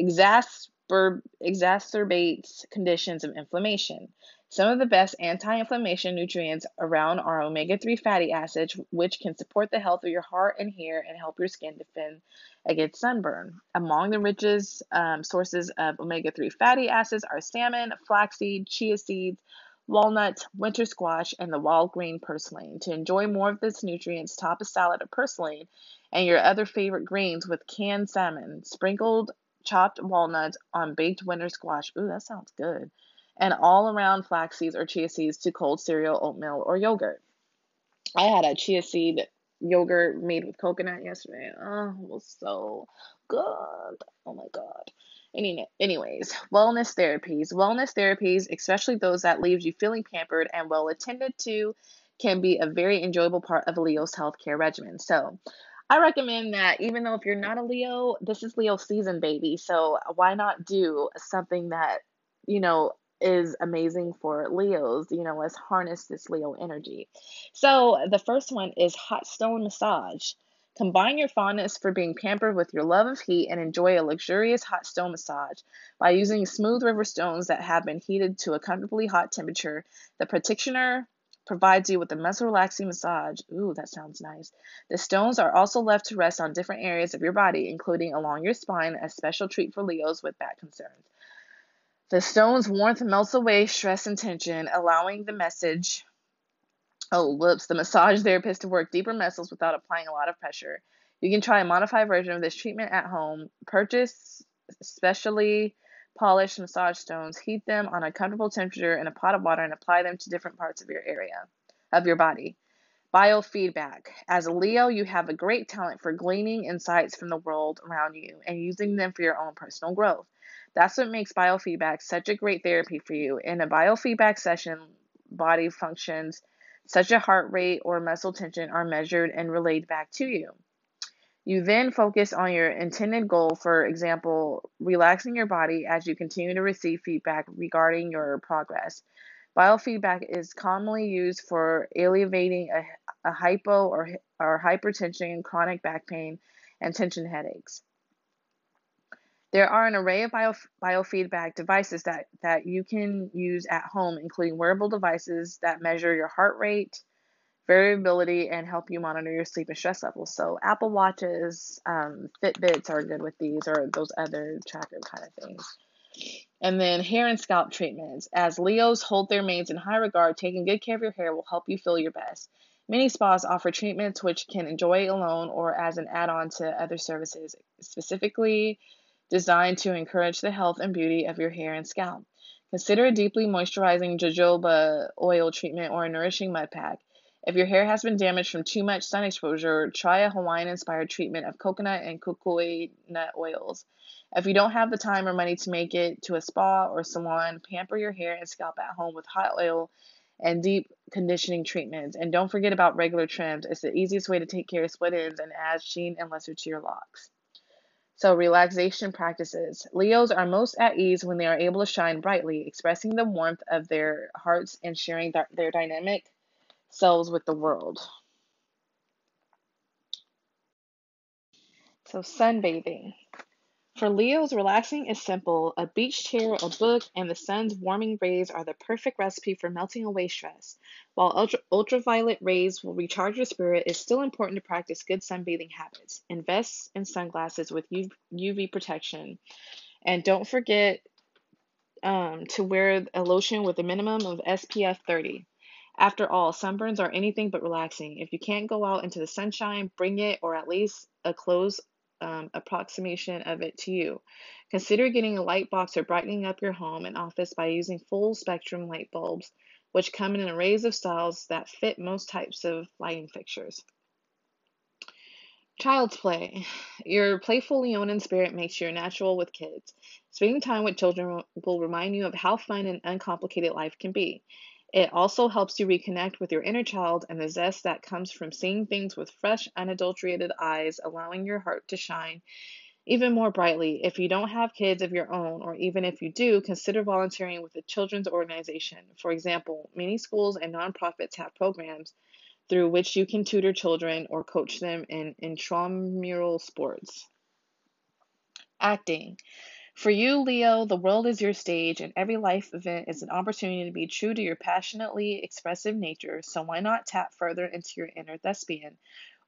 Exas exacerbates conditions of inflammation. Some of the best anti inflammation nutrients around are omega 3 fatty acids, which can support the health of your heart and hair and help your skin defend against sunburn. Among the richest um, sources of omega 3 fatty acids are salmon, flaxseed, chia seeds, walnut, winter squash, and the wild green purslane. To enjoy more of this nutrients, top a salad of purslane and your other favorite greens with canned salmon, sprinkled chopped walnuts on baked winter squash. Ooh, that sounds good. And all around flax seeds or chia seeds to cold cereal, oatmeal, or yogurt. I had a chia seed yogurt made with coconut yesterday. Oh, it was so good. Oh my god. Any, anyways, wellness therapies. Wellness therapies, especially those that leaves you feeling pampered and well attended to, can be a very enjoyable part of a Leo's healthcare regimen. So, I recommend that even though if you're not a Leo, this is Leo season, baby. So why not do something that, you know, is amazing for Leos, you know, let's harness this Leo energy. So the first one is hot stone massage. Combine your fondness for being pampered with your love of heat and enjoy a luxurious hot stone massage by using smooth river stones that have been heated to a comfortably hot temperature. The practitioner provides you with a muscle relaxing massage. Ooh, that sounds nice. The stones are also left to rest on different areas of your body, including along your spine, a special treat for Leos with back concerns. The stone's warmth melts away stress and tension, allowing the message. Oh, whoops, the massage therapist to work deeper muscles without applying a lot of pressure. You can try a modified version of this treatment at home. Purchase specially polish massage stones, heat them on a comfortable temperature in a pot of water, and apply them to different parts of your area of your body. Biofeedback. As a Leo, you have a great talent for gleaning insights from the world around you and using them for your own personal growth. That's what makes biofeedback such a great therapy for you. In a biofeedback session, body functions such as heart rate or muscle tension are measured and relayed back to you. You then focus on your intended goal, for example, relaxing your body as you continue to receive feedback regarding your progress. Biofeedback is commonly used for alleviating a, a hypo or, or hypertension, chronic back pain, and tension headaches. There are an array of bio, biofeedback devices that, that you can use at home, including wearable devices that measure your heart rate, variability and help you monitor your sleep and stress levels. So Apple Watches, um, Fitbits are good with these or those other tracker kind of things. And then hair and scalp treatments. As Leos hold their manes in high regard, taking good care of your hair will help you feel your best. Many spas offer treatments which can enjoy alone or as an add-on to other services, specifically designed to encourage the health and beauty of your hair and scalp. Consider a deeply moisturizing jojoba oil treatment or a nourishing mud pack. If your hair has been damaged from too much sun exposure, try a Hawaiian inspired treatment of coconut and kukui nut oils. If you don't have the time or money to make it to a spa or salon, pamper your hair and scalp at home with hot oil and deep conditioning treatments. And don't forget about regular trims. It's the easiest way to take care of split ends and add sheen and luster to your locks. So, relaxation practices. Leos are most at ease when they are able to shine brightly, expressing the warmth of their hearts and sharing their, their dynamic selves with the world. So, sunbathing. For Leos, relaxing is simple. A beach chair, a book, and the sun's warming rays are the perfect recipe for melting away stress. While ultra- ultraviolet rays will recharge your spirit, it's still important to practice good sunbathing habits. Invest in sunglasses with UV protection. And don't forget um, to wear a lotion with a minimum of SPF 30. After all, sunburns are anything but relaxing. If you can't go out into the sunshine, bring it or at least a close um, approximation of it to you. Consider getting a light box or brightening up your home and office by using full spectrum light bulbs, which come in arrays of styles that fit most types of lighting fixtures. Child's play. Your playful Leonin spirit makes you natural with kids. Spending time with children will remind you of how fun and uncomplicated life can be. It also helps you reconnect with your inner child and the zest that comes from seeing things with fresh, unadulterated eyes, allowing your heart to shine even more brightly. If you don't have kids of your own, or even if you do, consider volunteering with a children's organization. For example, many schools and nonprofits have programs through which you can tutor children or coach them in intramural sports. Acting. For you, Leo, the world is your stage, and every life event is an opportunity to be true to your passionately expressive nature, so why not tap further into your inner thespian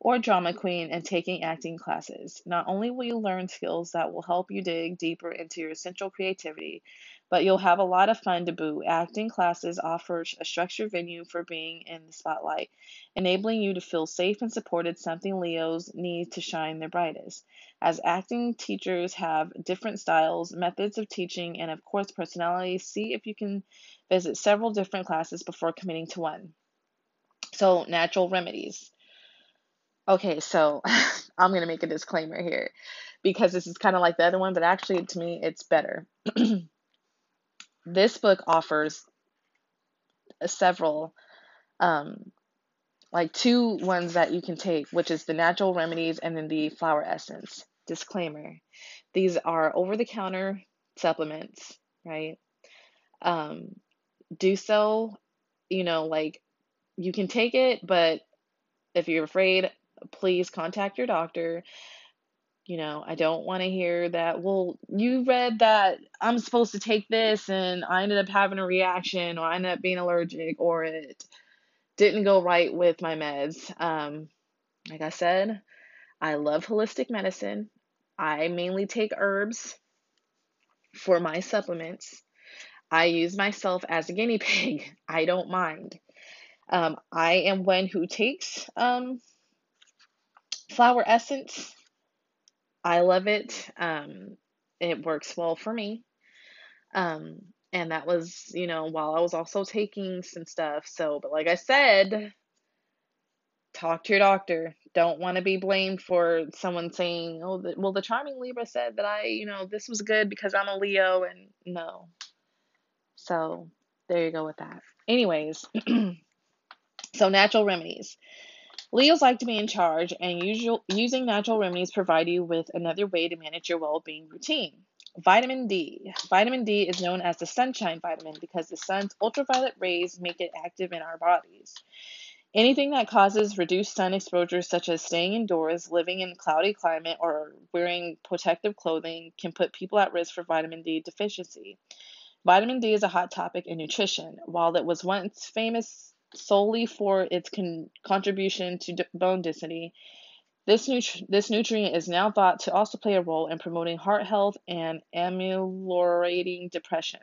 or drama queen and taking acting classes? Not only will you learn skills that will help you dig deeper into your essential creativity, but you'll have a lot of fun to boot. Acting classes offer a structured venue for being in the spotlight, enabling you to feel safe and supported, something Leos need to shine their brightest. As acting teachers have different styles, methods of teaching, and of course personalities, see if you can visit several different classes before committing to one. So, natural remedies. Okay, so I'm going to make a disclaimer here because this is kind of like the other one, but actually, to me, it's better. this book offers several, um, like two ones that you can take, which is the natural remedies and then the flower essence. Disclaimer these are over the counter supplements, right? Um, do so, you know, like you can take it, but if you're afraid, please contact your doctor. You know, I don't want to hear that, well, you read that I'm supposed to take this and I ended up having a reaction or I ended up being allergic or it didn't go right with my meds. Um, like I said, I love holistic medicine. I mainly take herbs for my supplements. I use myself as a guinea pig. I don't mind. Um, I am one who takes um, flower essence. I love it. Um, it works well for me. Um, and that was, you know, while I was also taking some stuff. So, but like I said, talk to your doctor. Don't want to be blamed for someone saying, "Oh, the, well, the charming Libra said that I, you know, this was good because I'm a Leo," and no. So there you go with that. Anyways, so natural remedies. Leos like to be in charge, and usual, using natural remedies provide you with another way to manage your well-being routine. Vitamin D. Vitamin D is known as the sunshine vitamin because the sun's ultraviolet rays make it active in our bodies. Anything that causes reduced sun exposure, such as staying indoors, living in a cloudy climate, or wearing protective clothing, can put people at risk for vitamin D deficiency. Vitamin D is a hot topic in nutrition. While it was once famous solely for its con- contribution to d- bone density, this, nutri- this nutrient is now thought to also play a role in promoting heart health and ameliorating depression.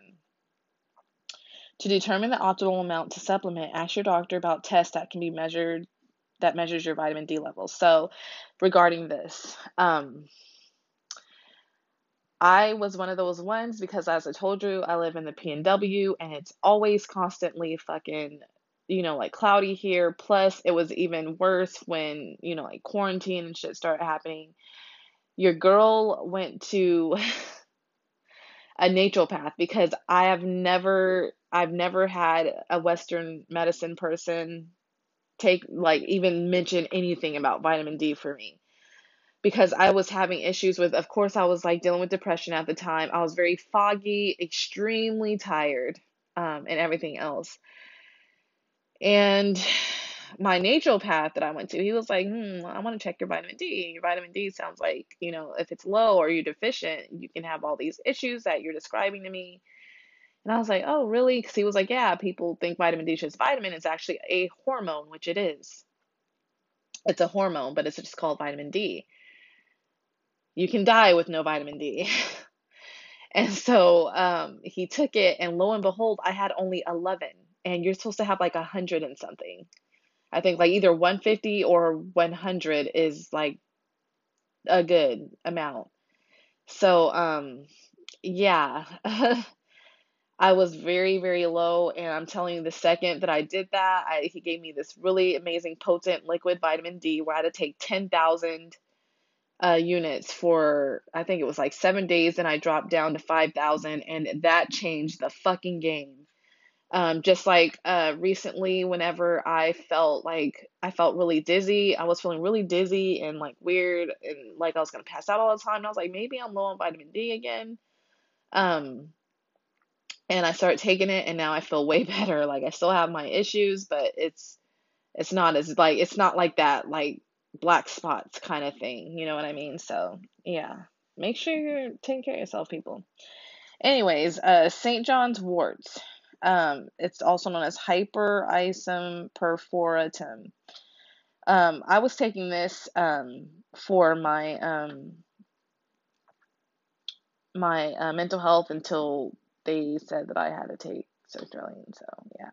To determine the optimal amount to supplement, ask your doctor about tests that can be measured that measures your vitamin D levels. So, regarding this, um, I was one of those ones because, as I told you, I live in the PNW and it's always constantly fucking, you know, like cloudy here. Plus, it was even worse when, you know, like quarantine and shit started happening. Your girl went to a naturopath because I have never, I've never had a Western medicine person take, like, even mention anything about vitamin D for me because I was having issues with, of course, I was like dealing with depression at the time. I was very foggy, extremely tired, um, and everything else. And my naturopath that I went to, he was like, hmm, I want to check your vitamin D. Your vitamin D sounds like, you know, if it's low or you're deficient, you can have all these issues that you're describing to me. And I was like, oh, really? Because he was like, yeah, people think vitamin D is just vitamin. It's actually a hormone, which it is. It's a hormone, but it's just called vitamin D you can die with no vitamin D. and so um, he took it, and lo and behold, I had only 11. And you're supposed to have like a 100 and something. I think like either 150 or 100 is like a good amount. So, um, yeah, I was very, very low. And I'm telling you, the second that I did that, I, he gave me this really amazing, potent liquid vitamin D where I had to take 10,000 uh, units for I think it was like seven days, and I dropped down to five thousand, and that changed the fucking game. Um, just like uh, recently, whenever I felt like I felt really dizzy, I was feeling really dizzy and like weird, and like I was gonna pass out all the time. And I was like, maybe I'm low on vitamin D again. Um, and I started taking it, and now I feel way better. Like I still have my issues, but it's it's not as like it's not like that like black spots kind of thing. You know what I mean? So, yeah. Make sure you're taking care of yourself, people. Anyways, uh, St. John's wort. Um, it's also known as hypericum perforatum. Um, I was taking this um, for my um, my uh, mental health until they said that I had to take sertraline. So yeah.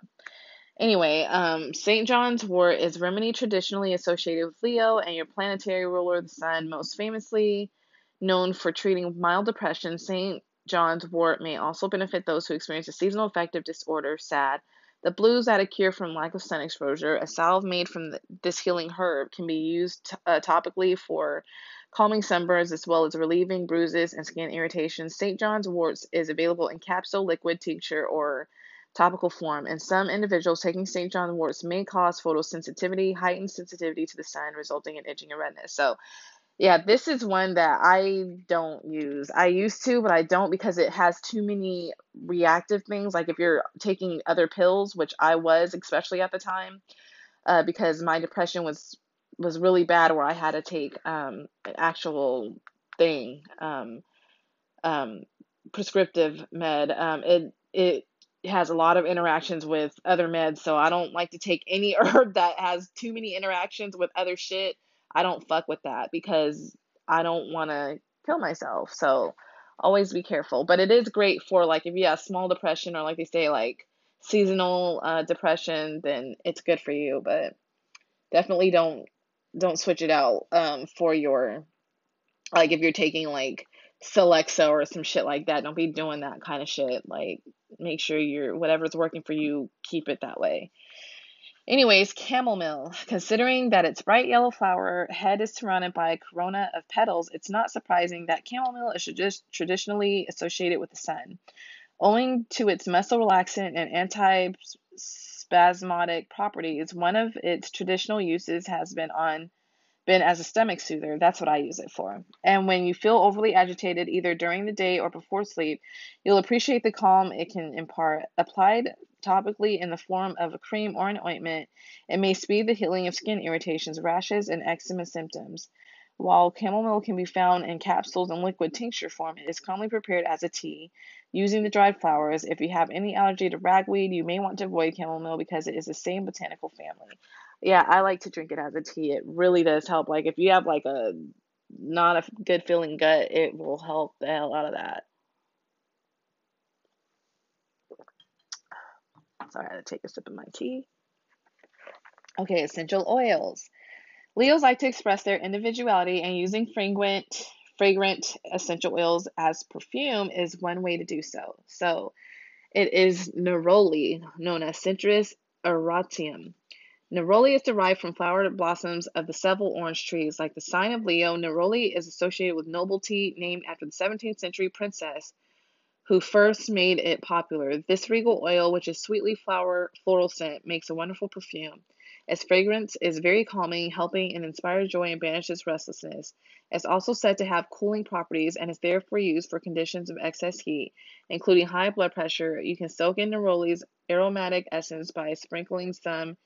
Anyway, um, St. John's wort is remedy traditionally associated with Leo and your planetary ruler, the sun, most famously known for treating mild depression. St. John's wort may also benefit those who experience a seasonal affective disorder, SAD. The blues add a cure from lack of sun exposure. A salve made from this healing herb can be used uh, topically for calming sunburns as well as relieving bruises and skin irritations. St. John's wort is available in capsule, liquid, tincture, or topical form. and some individuals, taking St. John's wort may cause photosensitivity, heightened sensitivity to the sun, resulting in itching and redness. So, yeah, this is one that I don't use. I used to, but I don't because it has too many reactive things. Like if you're taking other pills, which I was, especially at the time, uh, because my depression was was really bad, where I had to take um, an actual thing, um, um, prescriptive med. Um, it it has a lot of interactions with other meds, so I don't like to take any herb that has too many interactions with other shit. I don't fuck with that because I don't want to kill myself. So always be careful. But it is great for like if you have small depression or like they say like seasonal uh, depression, then it's good for you. But definitely don't don't switch it out um, for your like if you're taking like Celexa or some shit like that. Don't be doing that kind of shit. Like make sure you're whatever's working for you, keep it that way. Anyways, chamomile. Considering that its bright yellow flower head is surrounded by a corona of petals, it's not surprising that chamomile is traditionally associated with the sun. Owing to its muscle relaxant and anti-spasmodic properties, one of its traditional uses has been on been as a stomach soother. That's what I use it for. And when you feel overly agitated, either during the day or before sleep, you'll appreciate the calm it can impart. Applied topically in the form of a cream or an ointment, it may speed the healing of skin irritations, rashes, and eczema symptoms. While chamomile can be found in capsules and liquid tincture form, it is commonly prepared as a tea using the dried flowers. If you have any allergy to ragweed, you may want to avoid chamomile because it is the same botanical family yeah, I like to drink it as a tea. It really does help. Like if you have like a not a good feeling gut, it will help the hell out of that. Sorry, I had to take a sip of my tea. Okay, essential oils. Leos like to express their individuality, and using fragrant, fragrant essential oils as perfume is one way to do so. So, it is neroli, known as Centaurea auratum. Neroli is derived from flowered blossoms of the Seville orange trees. Like the sign of Leo, neroli is associated with nobility, named after the 17th century princess who first made it popular. This regal oil, which is sweetly flower floral scent, makes a wonderful perfume. Its fragrance is very calming, helping and inspire joy and banishes restlessness. It's also said to have cooling properties and is therefore used for conditions of excess heat, including high blood pressure. You can soak in neroli's aromatic essence by sprinkling some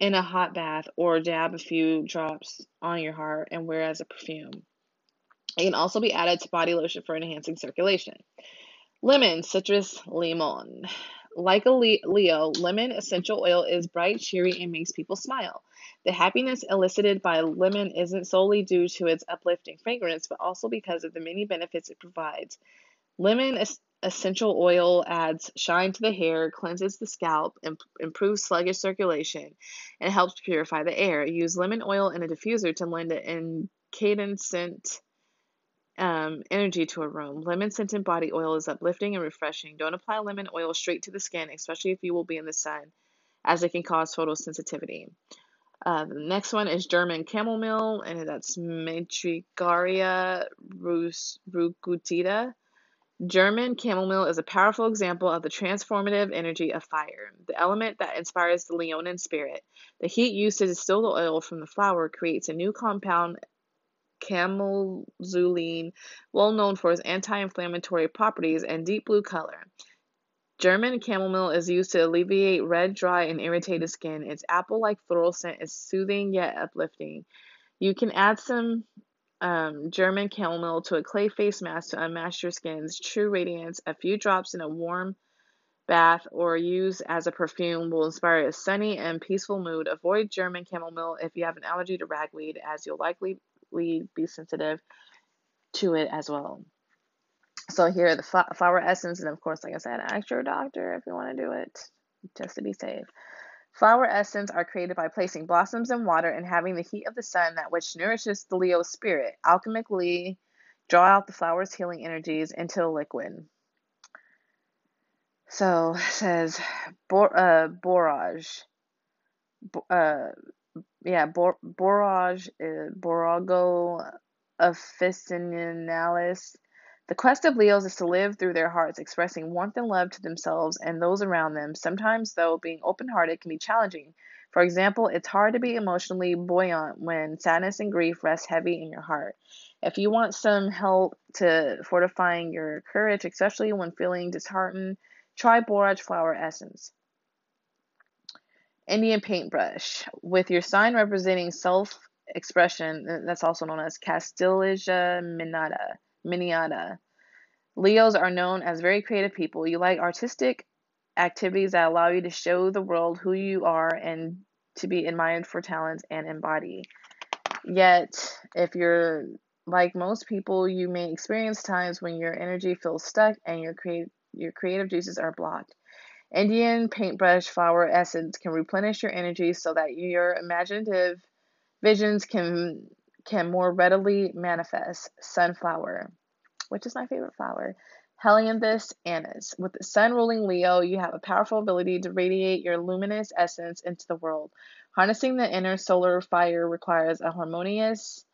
in a hot bath or dab a few drops on your heart and wear as a perfume. It can also be added to body lotion for enhancing circulation. Lemon, citrus limon. Like a Leo, lemon essential oil is bright, cheery, and makes people smile. The happiness elicited by lemon isn't solely due to its uplifting fragrance, but also because of the many benefits it provides. Lemon essential oil adds shine to the hair, cleanses the scalp, imp- improves sluggish circulation, and helps purify the air. Use lemon oil in a diffuser to lend an incandescent um, energy to a room. Lemon scented body oil is uplifting and refreshing. Don't apply lemon oil straight to the skin, especially if you will be in the sun, as it can cause photosensitivity. Uh, the next one is German chamomile, and that's Matricaria recutita. German chamomile is a powerful example of the transformative energy of fire, the element that inspires the Leonin spirit. The heat used to distill the oil from the flower creates a new compound, chamazulene, well known for its anti inflammatory properties and deep blue color. German chamomile is used to alleviate red, dry, and irritated skin. Its apple like floral scent is soothing yet uplifting. You can add some um, German chamomile to a clay face mask to unmask your skin's true radiance. A few drops in a warm bath or use as a perfume will inspire a sunny and peaceful mood. Avoid German chamomile if you have an allergy to ragweed, as you'll likely be sensitive to it as well. So here, are the flower essence, and of course, like I said, ask your doctor if you want to do it, just to be safe. Flower essence are created by placing blossoms in water and having the heat of the sun, that which nourishes the Leo spirit, alchemically draw out the flower's healing energies into a liquid. So says bor, uh, borage, uh, yeah, bor, borage, uh, borago officinalis the quest of Leos is to live through their hearts, expressing warmth and love to themselves and those around them. Sometimes, though, being open hearted can be challenging. For example, it's hard to be emotionally buoyant when sadness and grief rest heavy in your heart. If you want some help to fortifying your courage, especially when feeling disheartened, try borage flower essence. Indian paintbrush. With your sign representing self expression, uh, that's also known as Castilleja Minata Miniata. Leos are known as very creative people. You like artistic activities that allow you to show the world who you are and to be admired for talents and embody. Yet, if you're like most people, you may experience times when your energy feels stuck and your create your creative juices are blocked. Indian paintbrush flower essence can replenish your energy so that your imaginative visions can can more readily manifest sunflower, which is my favorite flower. Helianthus annuus. With the sun ruling Leo, you have a powerful ability to radiate your luminous essence into the world. Harnessing the inner solar fire requires a harmonious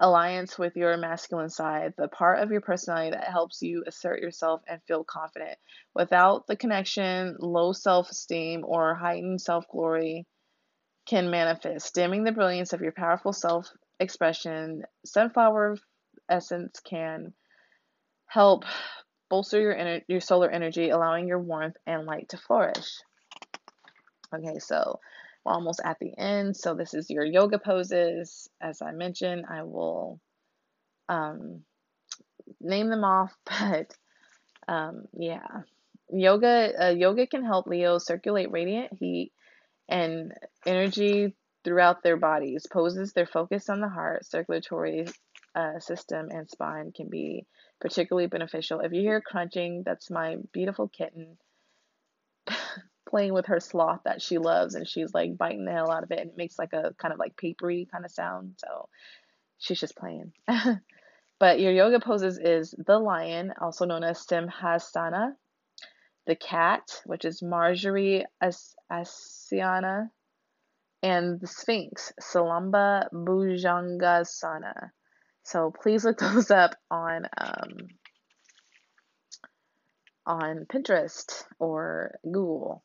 alliance with your masculine side, the part of your personality that helps you assert yourself and feel confident. Without the connection, low self esteem or heightened self glory can manifest, dimming the brilliance of your powerful self expression, sunflower essence can help bolster your ener- your solar energy, allowing your warmth and light to flourish. Okay, so we're almost at the end. So this is your yoga poses. As I mentioned, I will um, name them off, but um, yeah, yoga uh, yoga can help Leo circulate radiant heat and energy throughout their bodies. Poses their focus on the heart, circulatory uh, system, and spine can be particularly beneficial. If you hear crunching, that's my beautiful kitten playing with her sloth that she loves, and she's like biting the hell out of it, and it makes like a kind of like papery kind of sound. So she's just playing. but your yoga poses is the lion, also known as Simhasana, the cat, which is Marjorie As- Asiana, and the Sphinx, Salamba Bhujangasana. So please look those up on um, on Pinterest or Google.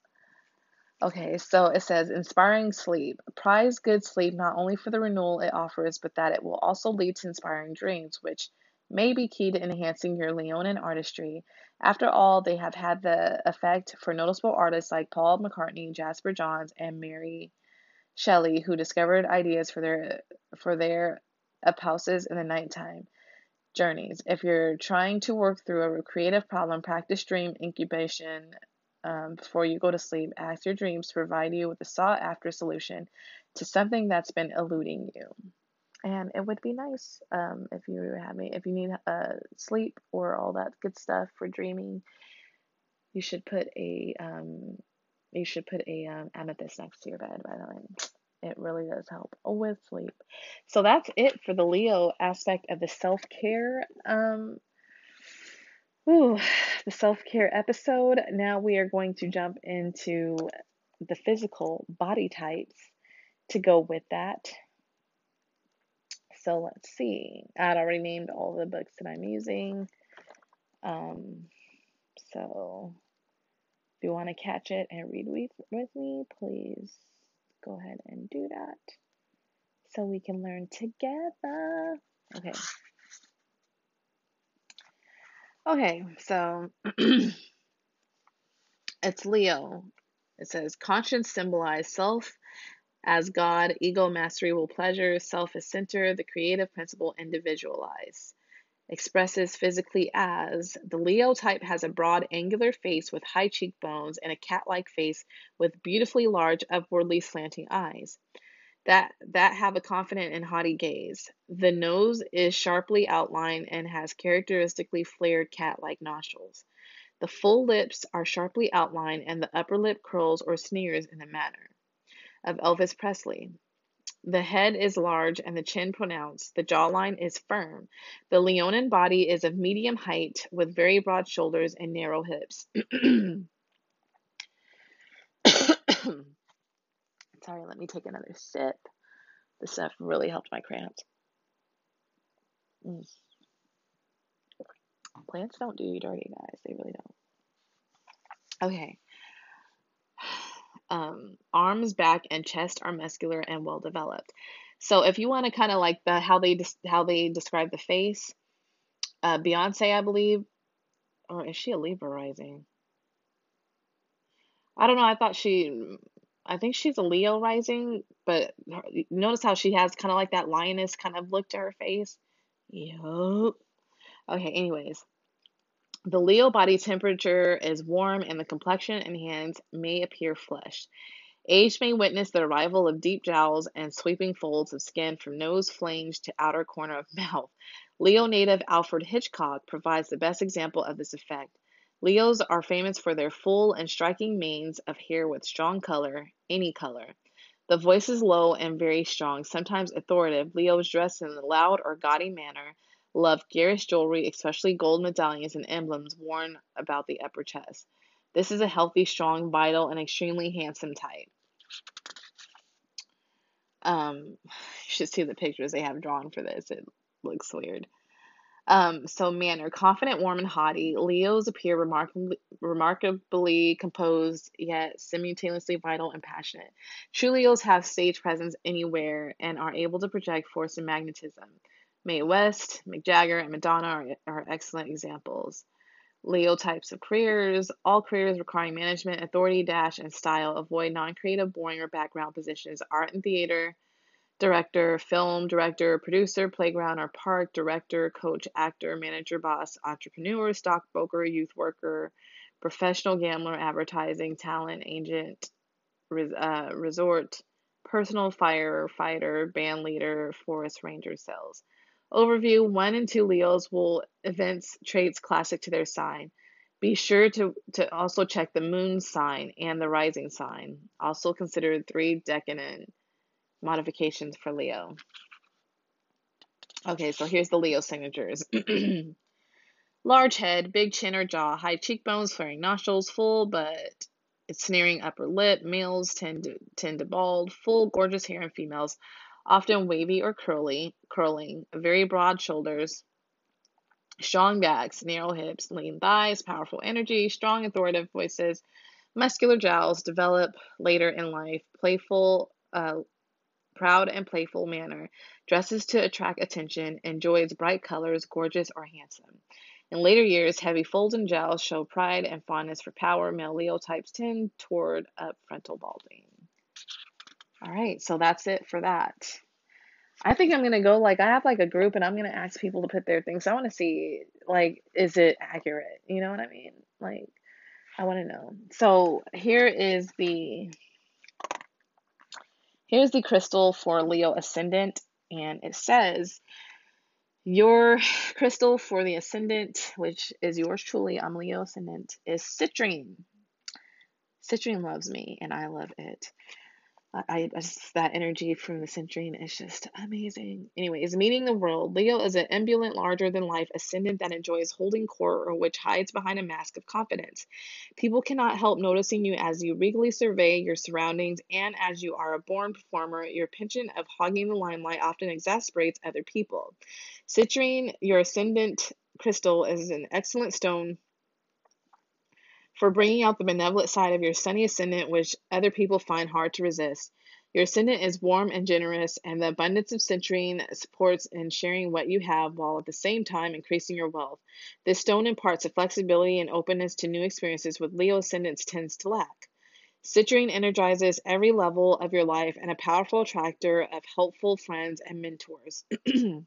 Okay, so it says inspiring sleep. Prize good sleep not only for the renewal it offers, but that it will also lead to inspiring dreams, which may be key to enhancing your Leonin artistry. After all, they have had the effect for noticeable artists like Paul McCartney, Jasper Johns, and Mary Shelley, who discovered ideas for their for their opuses in the nighttime journeys. If you're trying to work through a creative problem, practice dream incubation um, before you go to sleep. Ask your dreams to provide you with a sought after solution to something that's been eluding you. And it would be nice um, if you have me if you need uh, sleep or all that good stuff for dreaming. You should put a um, you should put a um, amethyst next to your bed, by the way. It really does help with sleep. So that's it for the Leo aspect of the self care. Um, ooh, the self care episode. Now we are going to jump into the physical body types to go with that. So let's see. I'd already named all the books that I'm using. Um, so if you want to catch it and read with, with me, please go ahead and do that so we can learn together. Okay. Okay, so it's Leo. It says conscience symbolizes self as God, ego mastery will pleasure, self is center, the creative principle individualize expresses physically as the Leo type has a broad angular face with high cheekbones and a cat like face with beautifully large, upwardly slanting eyes. That that have a confident and haughty gaze. The nose is sharply outlined and has characteristically flared cat-like nostrils. The full lips are sharply outlined and the upper lip curls or sneers in the manner of Elvis Presley. The head is large and the chin pronounced. The jawline is firm. The leonine body is of medium height with very broad shoulders and narrow hips. Sorry, let me take another sip. This stuff really helped my cramps. Mm. Plants don't do you dirty, guys. They really don't. Okay. Um, arms, back, and chest are muscular and well developed. So if you want to kind of like the how they how they describe the face, uh, Beyonce, I believe, or is she a Libra rising? I don't know. I thought she I think she's a Leo rising, but notice how she has kind of like that lioness kind of look to her face. Yup. Okay, anyways. The Leo body temperature is warm and the complexion and hands may appear flushed. Age may witness the arrival of deep jowls and sweeping folds of skin from nose flange to outer corner of mouth. Leo native Alfred Hitchcock provides the best example of this effect. Leos are famous for their full and striking manes of hair with strong color, any color. The voice is low and very strong, sometimes authoritative. Leos dress in a loud or gaudy manner, love garish jewelry, especially gold medallions and emblems worn about the upper chest. This is a healthy, strong, vital, and extremely handsome type. Um, you should see the pictures they have drawn for this. It looks weird. Um, so manner, confident, warm, and haughty. Leos appear remarkably, remarkably composed, yet simultaneously vital and passionate. True Leos have stage presence anywhere and are able to project force and magnetism. Mae West, Mick Jagger, and Madonna are, are excellent examples. Leo types of careers, all careers requiring management, authority, dash, and style. Avoid non creative, boring, or background positions. Art and theater, director, film director, producer, playground or park, director, coach, actor, manager, boss, entrepreneur, stockbroker, youth worker, professional gambler, advertising, talent, agent, res, uh, resort, personal firefighter, band leader, forest ranger, sales. Overview 1 and 2 Leos will events traits classic to their sign. Be sure to, to also check the moon sign and the rising sign. Also consider three decanate modifications for Leo. Okay, so here's the Leo signatures. Large head, big chin or jaw, high cheekbones, flaring nostrils, full but sneering upper lip. Males tend to tend to bald, full gorgeous hair in females, often wavy or curly, curling, very broad shoulders, strong backs, narrow hips, lean thighs, powerful energy, strong authoritative voices, muscular jowls develop later in life, playful uh, proud and playful manner, dresses to attract attention, enjoys bright colors, gorgeous or handsome. In later years, heavy folds and jowls show pride and fondness for power. Male Leo types tend toward up frontal balding. All right, so that's it for that. I think I'm gonna go like I have like a group and I'm gonna ask people to put their things. I want to see like is it accurate? You know what I mean? Like I want to know. So here is the Here's the crystal for Leo Ascendant, and it says, Your crystal for the Ascendant, which is yours truly, I'm Leo Ascendant, is citrine. Citrine loves me, and I love it. I, I just that energy from the citrine is just amazing. Anyways, meeting the world. Leo is an ambulant, larger than life ascendant that enjoys holding court or which hides behind a mask of confidence. People cannot help noticing you as you regally survey your surroundings, and as you are a born performer, your penchant of hogging the limelight often exasperates other people. Citrine, your ascendant crystal, is an excellent stone for bringing out the benevolent side of your sunny ascendant, which other people find hard to resist. Your ascendant is warm and generous, and the abundance of citrine supports in sharing what you have while at the same time increasing your wealth. This stone imparts a flexibility and openness to new experiences, with Leo ascendants tends to lack. Citrine energizes every level of your life and a powerful attractor of helpful friends and mentors.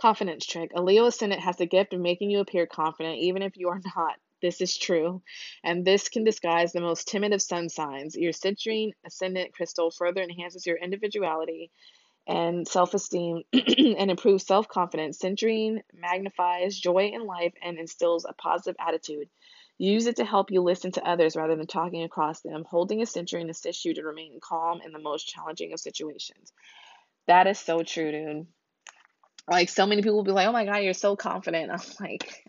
Confidence trick. A Leo ascendant has the gift of making you appear confident even if you are not This is true, and this can disguise the most timid of sun signs. Your citrine ascendant crystal further enhances your individuality and self esteem and improves self confidence. Citrine magnifies joy in life and instills a positive attitude. Use it to help you listen to others rather than talking across them. Holding a citrine assists you to remain calm in the most challenging of situations. That is so true, dude. Like, so many people will be like, oh my God, you're so confident. I'm like,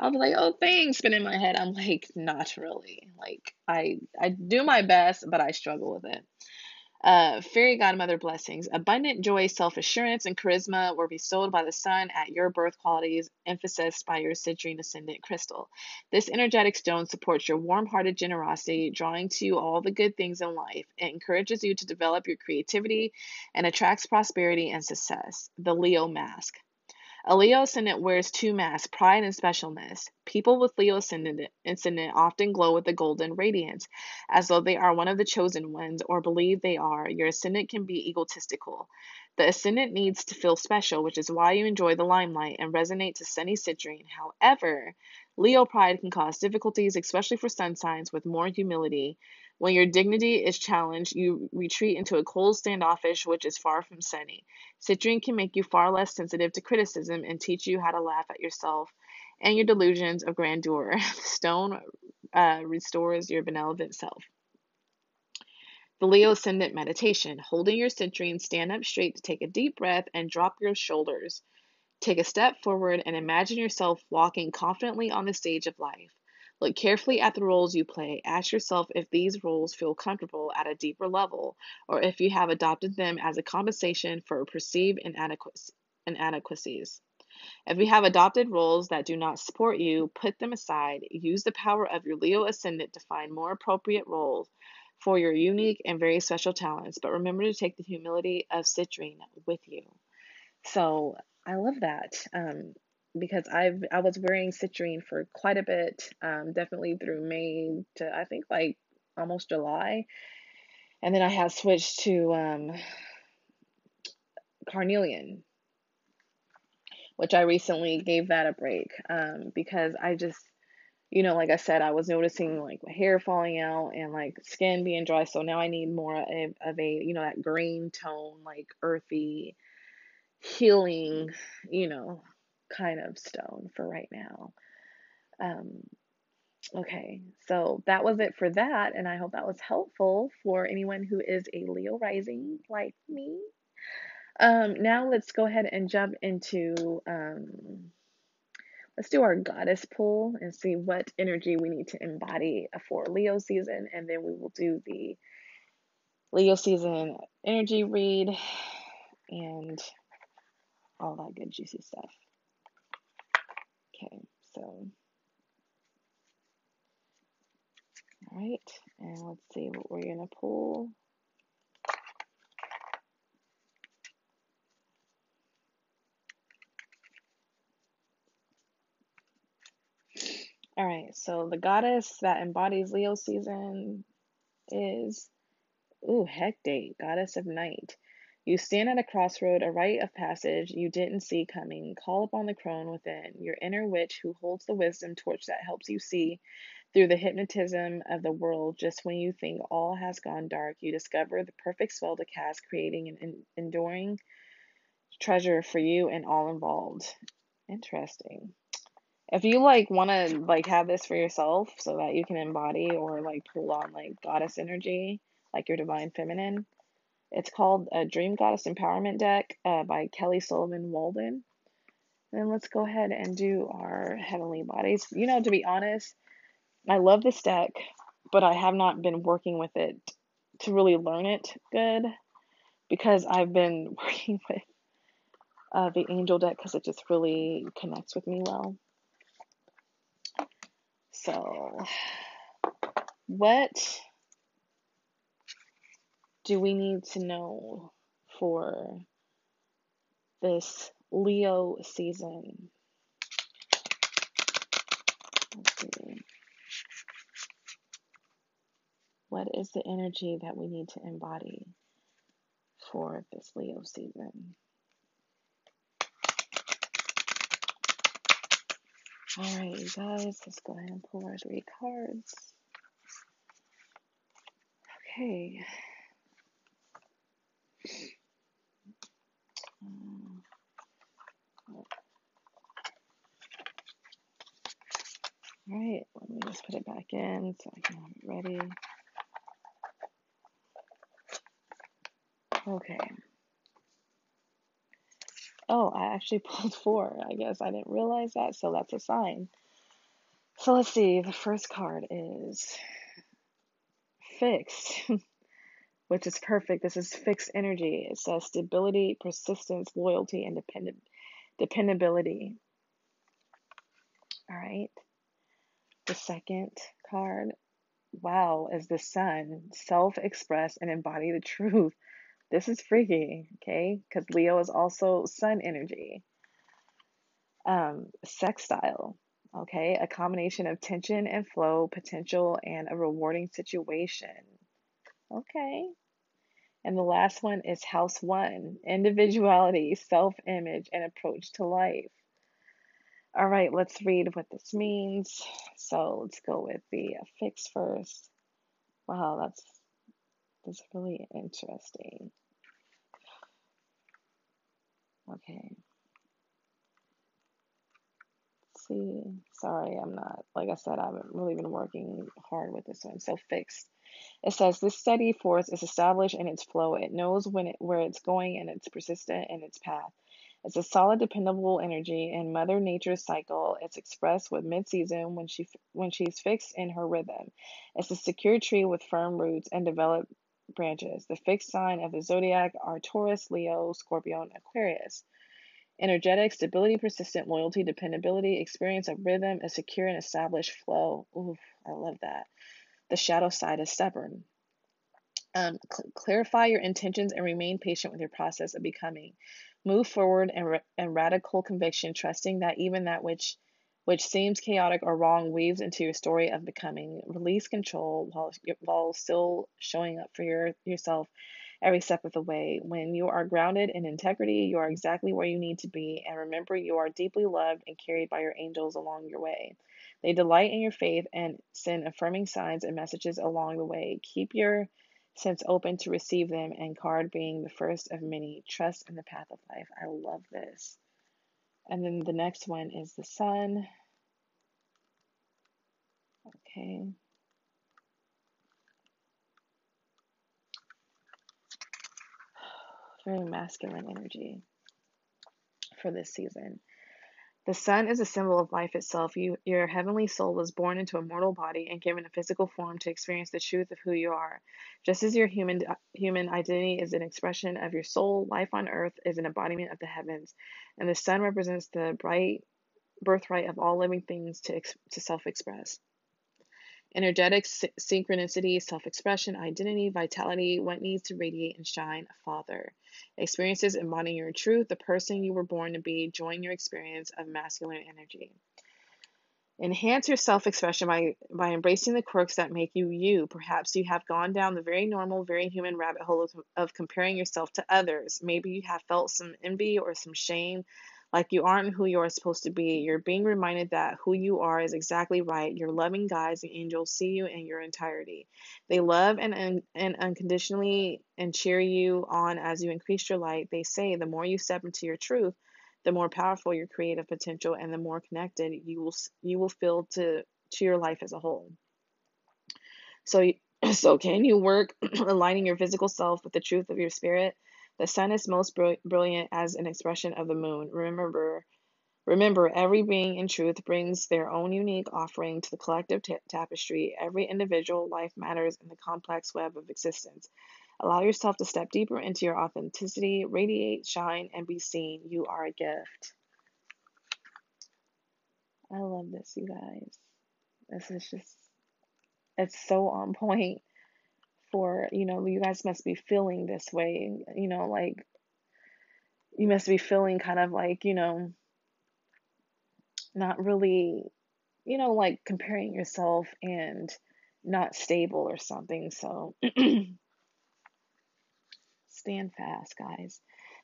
I'll be like, oh, thanks. But in my head, I'm like, not really. Like, I I do my best, but I struggle with it. Uh, fairy godmother blessings. Abundant joy, self assurance, and charisma were bestowed by the sun at your birth qualities, emphasized by your citrine ascendant crystal. This energetic stone supports your warm hearted generosity, drawing to you all the good things in life. It encourages you to develop your creativity and attracts prosperity and success. The Leo Mask. A Leo ascendant wears two masks, pride and specialness. People with Leo ascendant, often glow with a golden radiance, as though they are one of the chosen ones or believe they are. Your ascendant can be egotistical. The ascendant needs to feel special, which is why you enjoy the limelight and resonate to sunny citrine. However, Leo pride can cause difficulties, especially for sun signs with more humility. When your dignity is challenged, you retreat into a cold standoffish, which is far from sunny. Citrine can make you far less sensitive to criticism and teach you how to laugh at yourself and your delusions of grandeur. Stone uh, restores your benevolent self. The Leo Ascendant Meditation. Holding your citrine, stand up straight to take a deep breath and drop your shoulders. Take a step forward and imagine yourself walking confidently on the stage of life. Look carefully at the roles you play. Ask yourself if these roles feel comfortable at a deeper level, or if you have adopted them as a compensation for perceived inadequacies. If you have adopted roles that do not support you, put them aside. Use the power of your Leo ascendant to find more appropriate roles for your unique and very special talents. But remember to take the humility of citrine with you. So I love that. Um, because I've I was wearing citrine for quite a bit, um, definitely through May to I think like almost July, and then I have switched to um, carnelian, which I recently gave that a break um, because I just you know like I said I was noticing like my hair falling out and like skin being dry, so now I need more of, of a you know that green tone like earthy healing you know kind of stone for right now. Um, okay, so that was it for that, and I hope that was helpful for anyone who is a Leo rising like me. Um, now let's go ahead and jump into um, let's do our goddess pull and see what energy we need to embody for Leo season, and then we will do the Leo season energy read and all that good juicy stuff. Okay, so, all right, and let's see what we're going to pull. All right, so the goddess that embodies Leo season is, ooh, Hecate, goddess of night. You stand at a crossroad, a rite of passage you didn't see coming. Call upon the crone within, your inner witch who holds the wisdom torch that helps you see through the hypnotism of the world. Just when you think all has gone dark, you discover the perfect spell to cast, creating an enduring treasure for you and all involved. Interesting. If you like want to like have this for yourself so that you can embody or like pull on like goddess energy, like your divine feminine, it's called a Dream Goddess Empowerment Deck uh, by Kelly Sullivan Walden. Then let's go ahead and do our heavenly bodies. You know, to be honest, I love this deck, but I have not been working with it to really learn it good because I've been working with uh, the angel deck because it just really connects with me well. So, what do we need to know for this Leo season? Let's see. What is the energy that we need to embody for this Leo season? Alright, you guys, let's go ahead and pull our three cards. Okay. Um, Alright, let me just put it back in so I can have it ready. Okay. Oh, I actually pulled four. I guess I didn't realize that, so that's a sign. So let's see. The first card is fixed, which is perfect. This is fixed energy. It says stability, persistence, loyalty, and dependability. All right. The second card, wow, is the sun. Self express and embody the truth. This is freaky, okay? Because Leo is also sun energy. Um, sextile, okay? A combination of tension and flow, potential, and a rewarding situation. Okay. And the last one is house one individuality, self image, and approach to life. All right, let's read what this means. So let's go with the uh, fix first. Wow, that's that's really interesting. Okay. Let's see, sorry, I'm not, like I said, I haven't really been working hard with this one. So fixed. It says this steady force is established in its flow. It knows when it, where it's going and it's persistent in its path. It's a solid, dependable energy in Mother Nature's cycle. It's expressed with mid-season when she when she's fixed in her rhythm. It's a secure tree with firm roots and developed branches. The fixed sign of the zodiac are Taurus, Leo, Scorpio, and Aquarius. Energetic, stability, persistent, loyalty, dependability, experience of rhythm, a secure and established flow. Ooh, I love that. The shadow side is stubborn. Um, cl- clarify your intentions and remain patient with your process of becoming. Move forward and, ra- radical conviction, trusting that even that which which seems chaotic or wrong weaves into your story of becoming. Release control while while still showing up for your yourself every step of the way. When you are grounded in integrity, you are exactly where you need to be, and remember you are deeply loved and carried by your angels along your way. They delight in your faith and send affirming signs and messages along the way. Keep your sense open to receive them, and card being the first of many. Trust in the path of life. I love this. And then the next one is the sun. Okay. Very masculine energy for this season. The sun is a symbol of life itself. You, your heavenly soul was born into a mortal body and given a physical form to experience the truth of who you are. Just as your human human identity is an expression of your soul, life on earth is an embodiment of the heavens, and the sun represents the bright birthright of all living things to to self-express. Energetic synchronicity, self expression, identity, vitality, what needs to radiate and shine, a father. Experiences embodying your truth, the person you were born to be, join your experience of masculine energy. Enhance your self expression by, by embracing the quirks that make you you. Perhaps you have gone down the very normal, very human rabbit hole of, of comparing yourself to others. Maybe you have felt some envy or some shame like you aren't who you are supposed to be. You're being reminded that who you are is exactly right. Your loving guides and angels see you in your entirety. They love and, and, and unconditionally and cheer you on as you increase your light. They say the more you step into your truth, the more powerful your creative potential and the more connected you will you will feel to to your life as a whole. So so can you work aligning your physical self with the truth of your spirit? The sun is most brilliant as an expression of the moon. Remember, remember, every being in truth brings their own unique offering to the collective t- tapestry. Every individual life matters in the complex web of existence. Allow yourself to step deeper into your authenticity, radiate, shine, and be seen. You are a gift. I love this, you guys. This is just, it's so on point for, you know, you guys must be feeling this way, you know, like you must be feeling kind of like, you know, not really, you know, like comparing yourself and not stable or something. So stand fast, guys.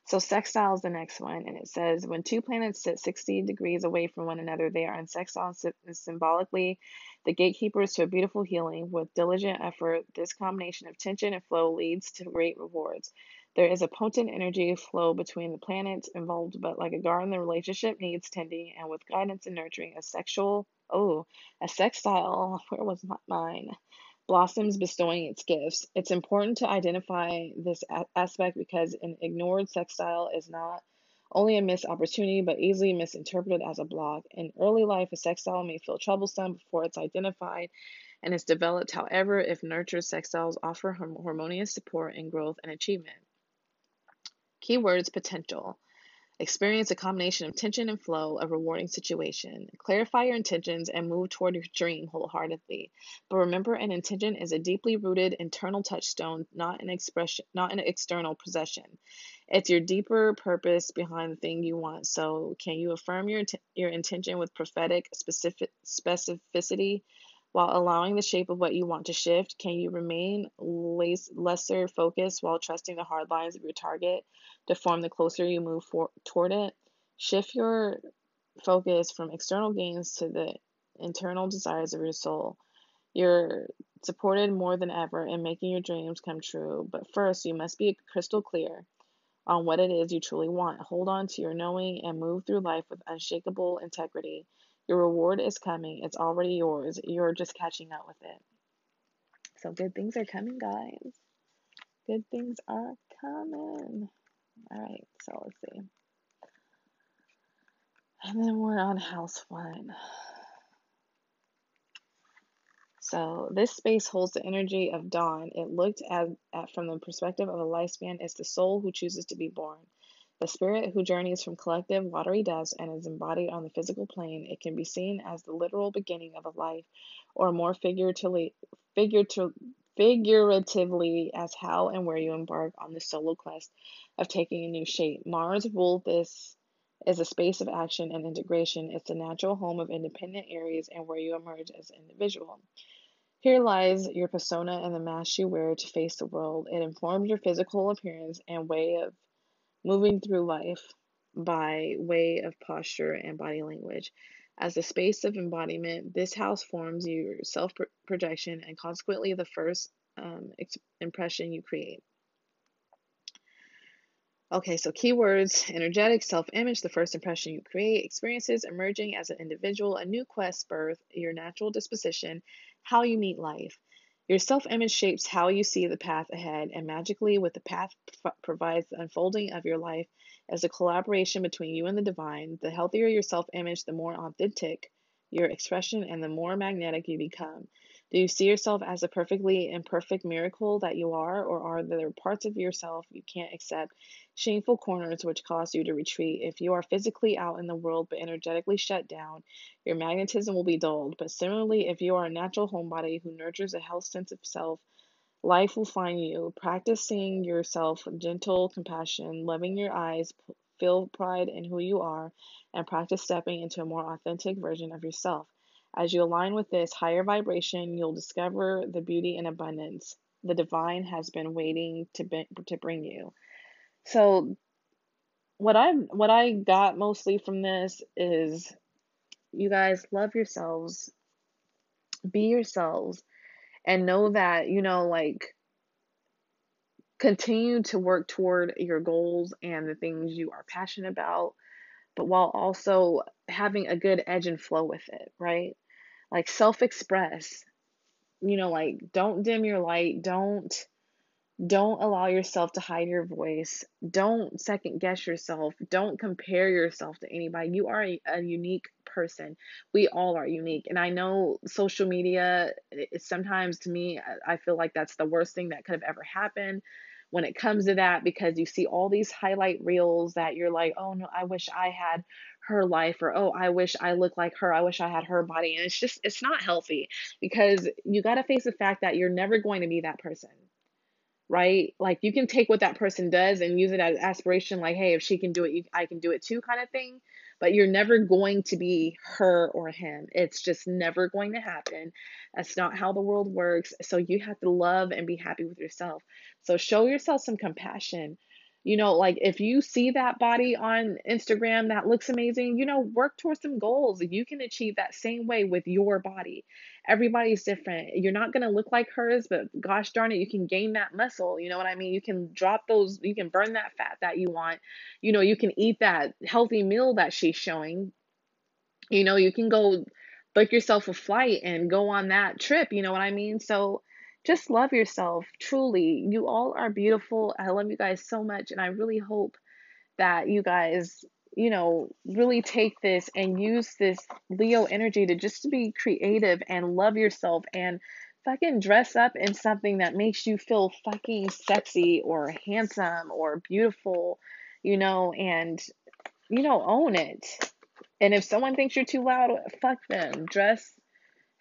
So sextile is the next one, and it says when two planets sit 60 degrees away from one another, they are in sextile symbolically the gatekeepers to a beautiful healing. With diligent effort, this combination of tension and flow leads to great rewards. There is a potent energy flow between the planets involved, but like a garden, the relationship needs tending, and with guidance and nurturing, a sexual, oh, a sextile, where was my, mine? Blossoms bestowing its gifts. It's important to identify this aspect because an ignored sextile is not only a missed opportunity, but easily misinterpreted as a block. In early life, a sextile may feel troublesome before it's identified and is developed. However, if nurtured, sextiles offer harmonious support and growth and achievement. Keywords potential. Experience a combination of tension and flow, a rewarding situation. Clarify your intentions and move toward your dream wholeheartedly. But remember, an intention is a deeply rooted internal touchstone, not an expression, not an external possession. It's your deeper purpose behind the thing you want. So, can you affirm your your intention with prophetic specific specificity? While allowing the shape of what you want to shift, can you remain less, lesser focused while trusting the hard lines of your target to form the closer you move for, toward it? Shift your focus from external gains to the internal desires of your soul. You're supported more than ever in making your dreams come true, but first you must be crystal clear on what it is you truly want. Hold on to your knowing and move through life with unshakable integrity. Your reward is coming. It's already yours. You're just catching up with it. So good things are coming, guys. Good things are coming. All right, so let's see. And then we're on house one. So this space holds the energy of dawn. It looked at, at from the perspective of a lifespan is the soul who chooses to be born. The spirit who journeys from collective watery dust and is embodied on the physical plane, it can be seen as the literal beginning of a life, or more figuratively, figuratively as how and where you embark on the solo quest of taking a new shape. Mars ruled this is a space of action and integration. It's a natural home of independent areas and where you emerge as an individual. Here lies your persona and the mask you wear to face the world. It informs your physical appearance and way of moving through life by way of posture and body language. As a space of embodiment, this house forms your self projection and consequently the first um, ex- impression you create. Okay, so keywords energetic, self image, the first impression you create, experiences, emerging as an individual, a new quest, birth, your natural disposition, how you meet life. Your self image shapes how you see the path ahead, and magically, with the path provides the unfolding of your life as a collaboration between you and the divine. The healthier your self image, the more authentic your expression, and the more magnetic you become. Do you see yourself as a perfectly imperfect miracle that you are, or are there parts of yourself you can't accept, shameful corners which cause you to retreat? If you are physically out in the world but energetically shut down, your magnetism will be dulled. But similarly, if you are a natural homebody who nurtures a health sense of self, life will find you. Practicing yourself gentle compassion, loving your eyes, feel pride in who you are, and practice stepping into a more authentic version of yourself. As you align with this higher vibration, you'll discover the beauty and abundance the divine has been waiting to be, to bring you. So what I what I got mostly from this is you guys love yourselves, be yourselves and know that, you know, like continue to work toward your goals and the things you are passionate about, but while also having a good edge and flow with it, right? Like self express you know like don't dim your light. Don't don't allow yourself to hide your voice. Don't second guess yourself. Don't compare yourself to anybody. You are a, a unique person. We all are unique. And i know social media sometimes to me i feel like that's the worst thing that could have ever happened when it comes to that because you see all these highlight reels that you're like, oh no, I wish I had her life or oh i wish i looked like her. I wish i had her body. And it's just it's not healthy because you got to face the fact that you're never going to be that person right? Like you can take what that person does and use it as aspiration like hey if she can do it you, i can do it too kind of thing but you're never going to be her or him. It's just never going to happen. That's not how the world works. So you have to love and be happy with yourself. So show yourself some compassion You know, like if you see that body on Instagram that looks amazing, you know, work towards some goals. You can achieve that same way with your body. Everybody's different. You're not going to look like hers, but gosh darn it, you can gain that muscle. You know what I mean? You can drop those, you can burn that fat that you want. You know, you can eat that healthy meal that she's showing. You know, you can go book yourself a flight and go on that trip. You know what I mean? So, just love yourself truly. You all are beautiful. I love you guys so much and i really hope that you guys you know really take this and use this leo energy to just to be creative and love yourself and fucking dress up in something that makes you feel fucking sexy or handsome or beautiful you know and you know own it. And if someone thinks you're too loud fuck them. Dress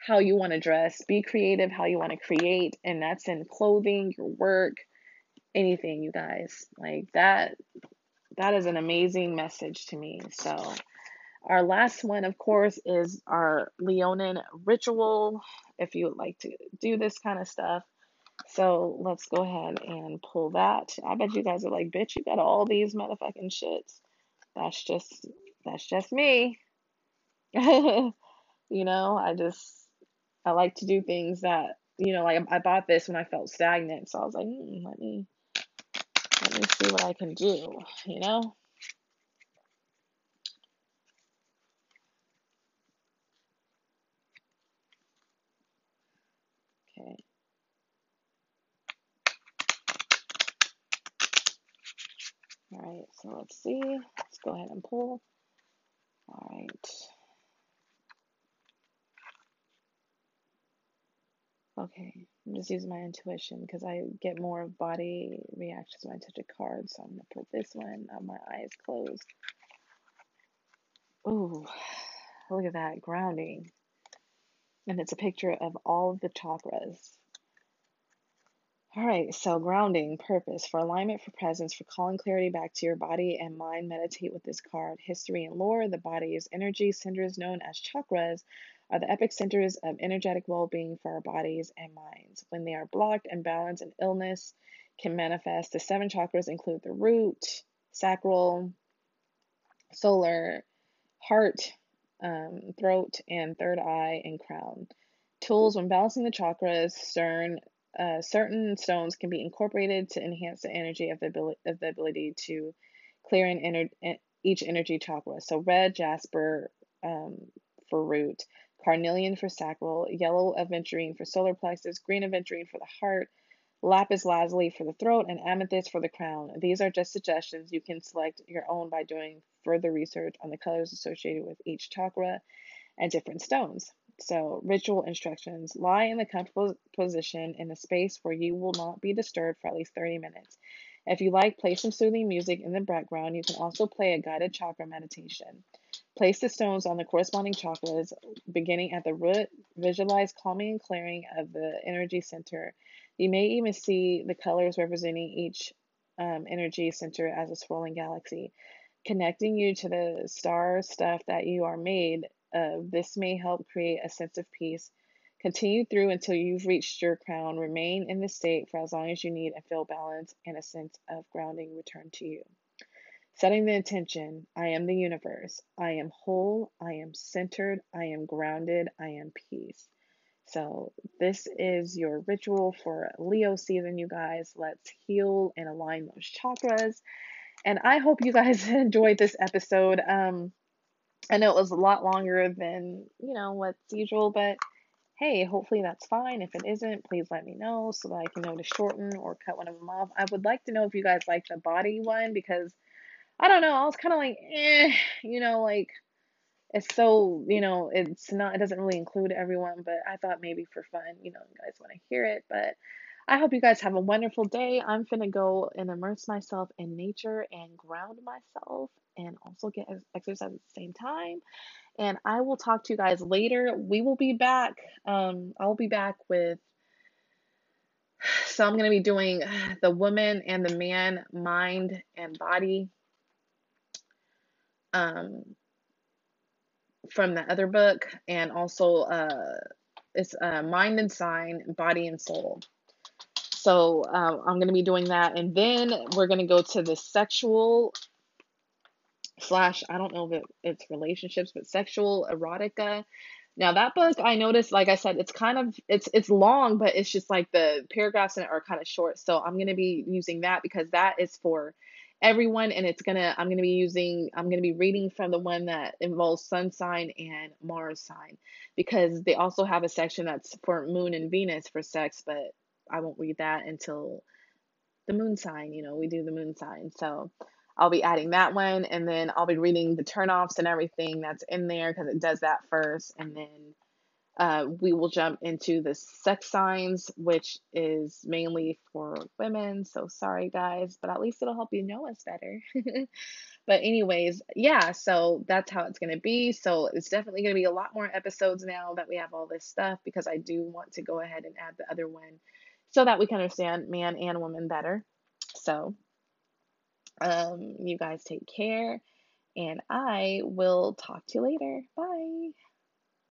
how you want to dress, be creative how you want to create, and that's in clothing, your work, anything, you guys. Like that that is an amazing message to me. So our last one, of course, is our Leonin ritual. If you would like to do this kind of stuff. So let's go ahead and pull that. I bet you guys are like, bitch, you got all these motherfucking shits. That's just that's just me. you know, I just I like to do things that, you know, like I bought this when I felt stagnant. So I was like, hmm, let me let me see what I can do, you know? Okay. All right, so let's see. Let's go ahead and pull. All right. Okay, I'm just using my intuition because I get more of body reactions when I touch a card. So I'm gonna pull this one. on my eyes closed. Ooh, look at that grounding, and it's a picture of all of the chakras. All right, so grounding, purpose, for alignment, for presence, for calling clarity back to your body and mind, meditate with this card. History and lore, the body is energy, centers known as chakras are the epic centers of energetic well being for our bodies and minds. When they are blocked, imbalance, and illness can manifest. The seven chakras include the root, sacral, solar, heart, um, throat, and third eye and crown. Tools when balancing the chakras, certain, uh, certain stones can be incorporated to enhance the energy of the ability, of the ability to clear in ener- each energy chakra. So, red jasper um, for root, carnelian for sacral, yellow aventurine for solar plexus, green aventurine for the heart, lapis lazuli for the throat, and amethyst for the crown. These are just suggestions. You can select your own by doing further research on the colors associated with each chakra and different stones. So, ritual instructions lie in the comfortable position in a space where you will not be disturbed for at least 30 minutes. If you like, play some soothing music in the background. You can also play a guided chakra meditation. Place the stones on the corresponding chakras, beginning at the root. Visualize calming and clearing of the energy center. You may even see the colors representing each um, energy center as a swirling galaxy, connecting you to the star stuff that you are made of. This may help create a sense of peace Continue through until you've reached your crown. Remain in this state for as long as you need and feel balance and a sense of grounding return to you. Setting the intention I am the universe. I am whole. I am centered. I am grounded. I am peace. So, this is your ritual for Leo season, you guys. Let's heal and align those chakras. And I hope you guys enjoyed this episode. Um, I know it was a lot longer than, you know, what's usual, but hey, hopefully that's fine. If it isn't, please let me know so that I can know to shorten or cut one of them off. I would like to know if you guys like the body one because I don't know. I was kind of like, eh, you know, like it's so, you know, it's not, it doesn't really include everyone, but I thought maybe for fun, you know, you guys want to hear it. But I hope you guys have a wonderful day. I'm finna go and immerse myself in nature and ground myself and also get exercise at the same time and I will talk to you guys later. We will be back. Um, I'll be back with. So I'm going to be doing the woman and the man, mind and body. Um, from the other book, and also uh, it's uh, mind and sign, body and soul. So um, I'm going to be doing that. And then we're going to go to the sexual slash, I don't know if it, it's relationships, but sexual erotica. Now that book I noticed, like I said, it's kind of it's it's long, but it's just like the paragraphs in it are kind of short. So I'm gonna be using that because that is for everyone and it's gonna I'm gonna be using I'm gonna be reading from the one that involves sun sign and Mars sign because they also have a section that's for moon and Venus for sex, but I won't read that until the moon sign, you know, we do the moon sign. So I'll be adding that one and then I'll be reading the turnoffs and everything that's in there because it does that first. And then uh, we will jump into the sex signs, which is mainly for women. So sorry, guys, but at least it'll help you know us better. but, anyways, yeah, so that's how it's going to be. So, it's definitely going to be a lot more episodes now that we have all this stuff because I do want to go ahead and add the other one so that we can understand man and woman better. So, um, you guys take care, and I will talk to you later. Bye.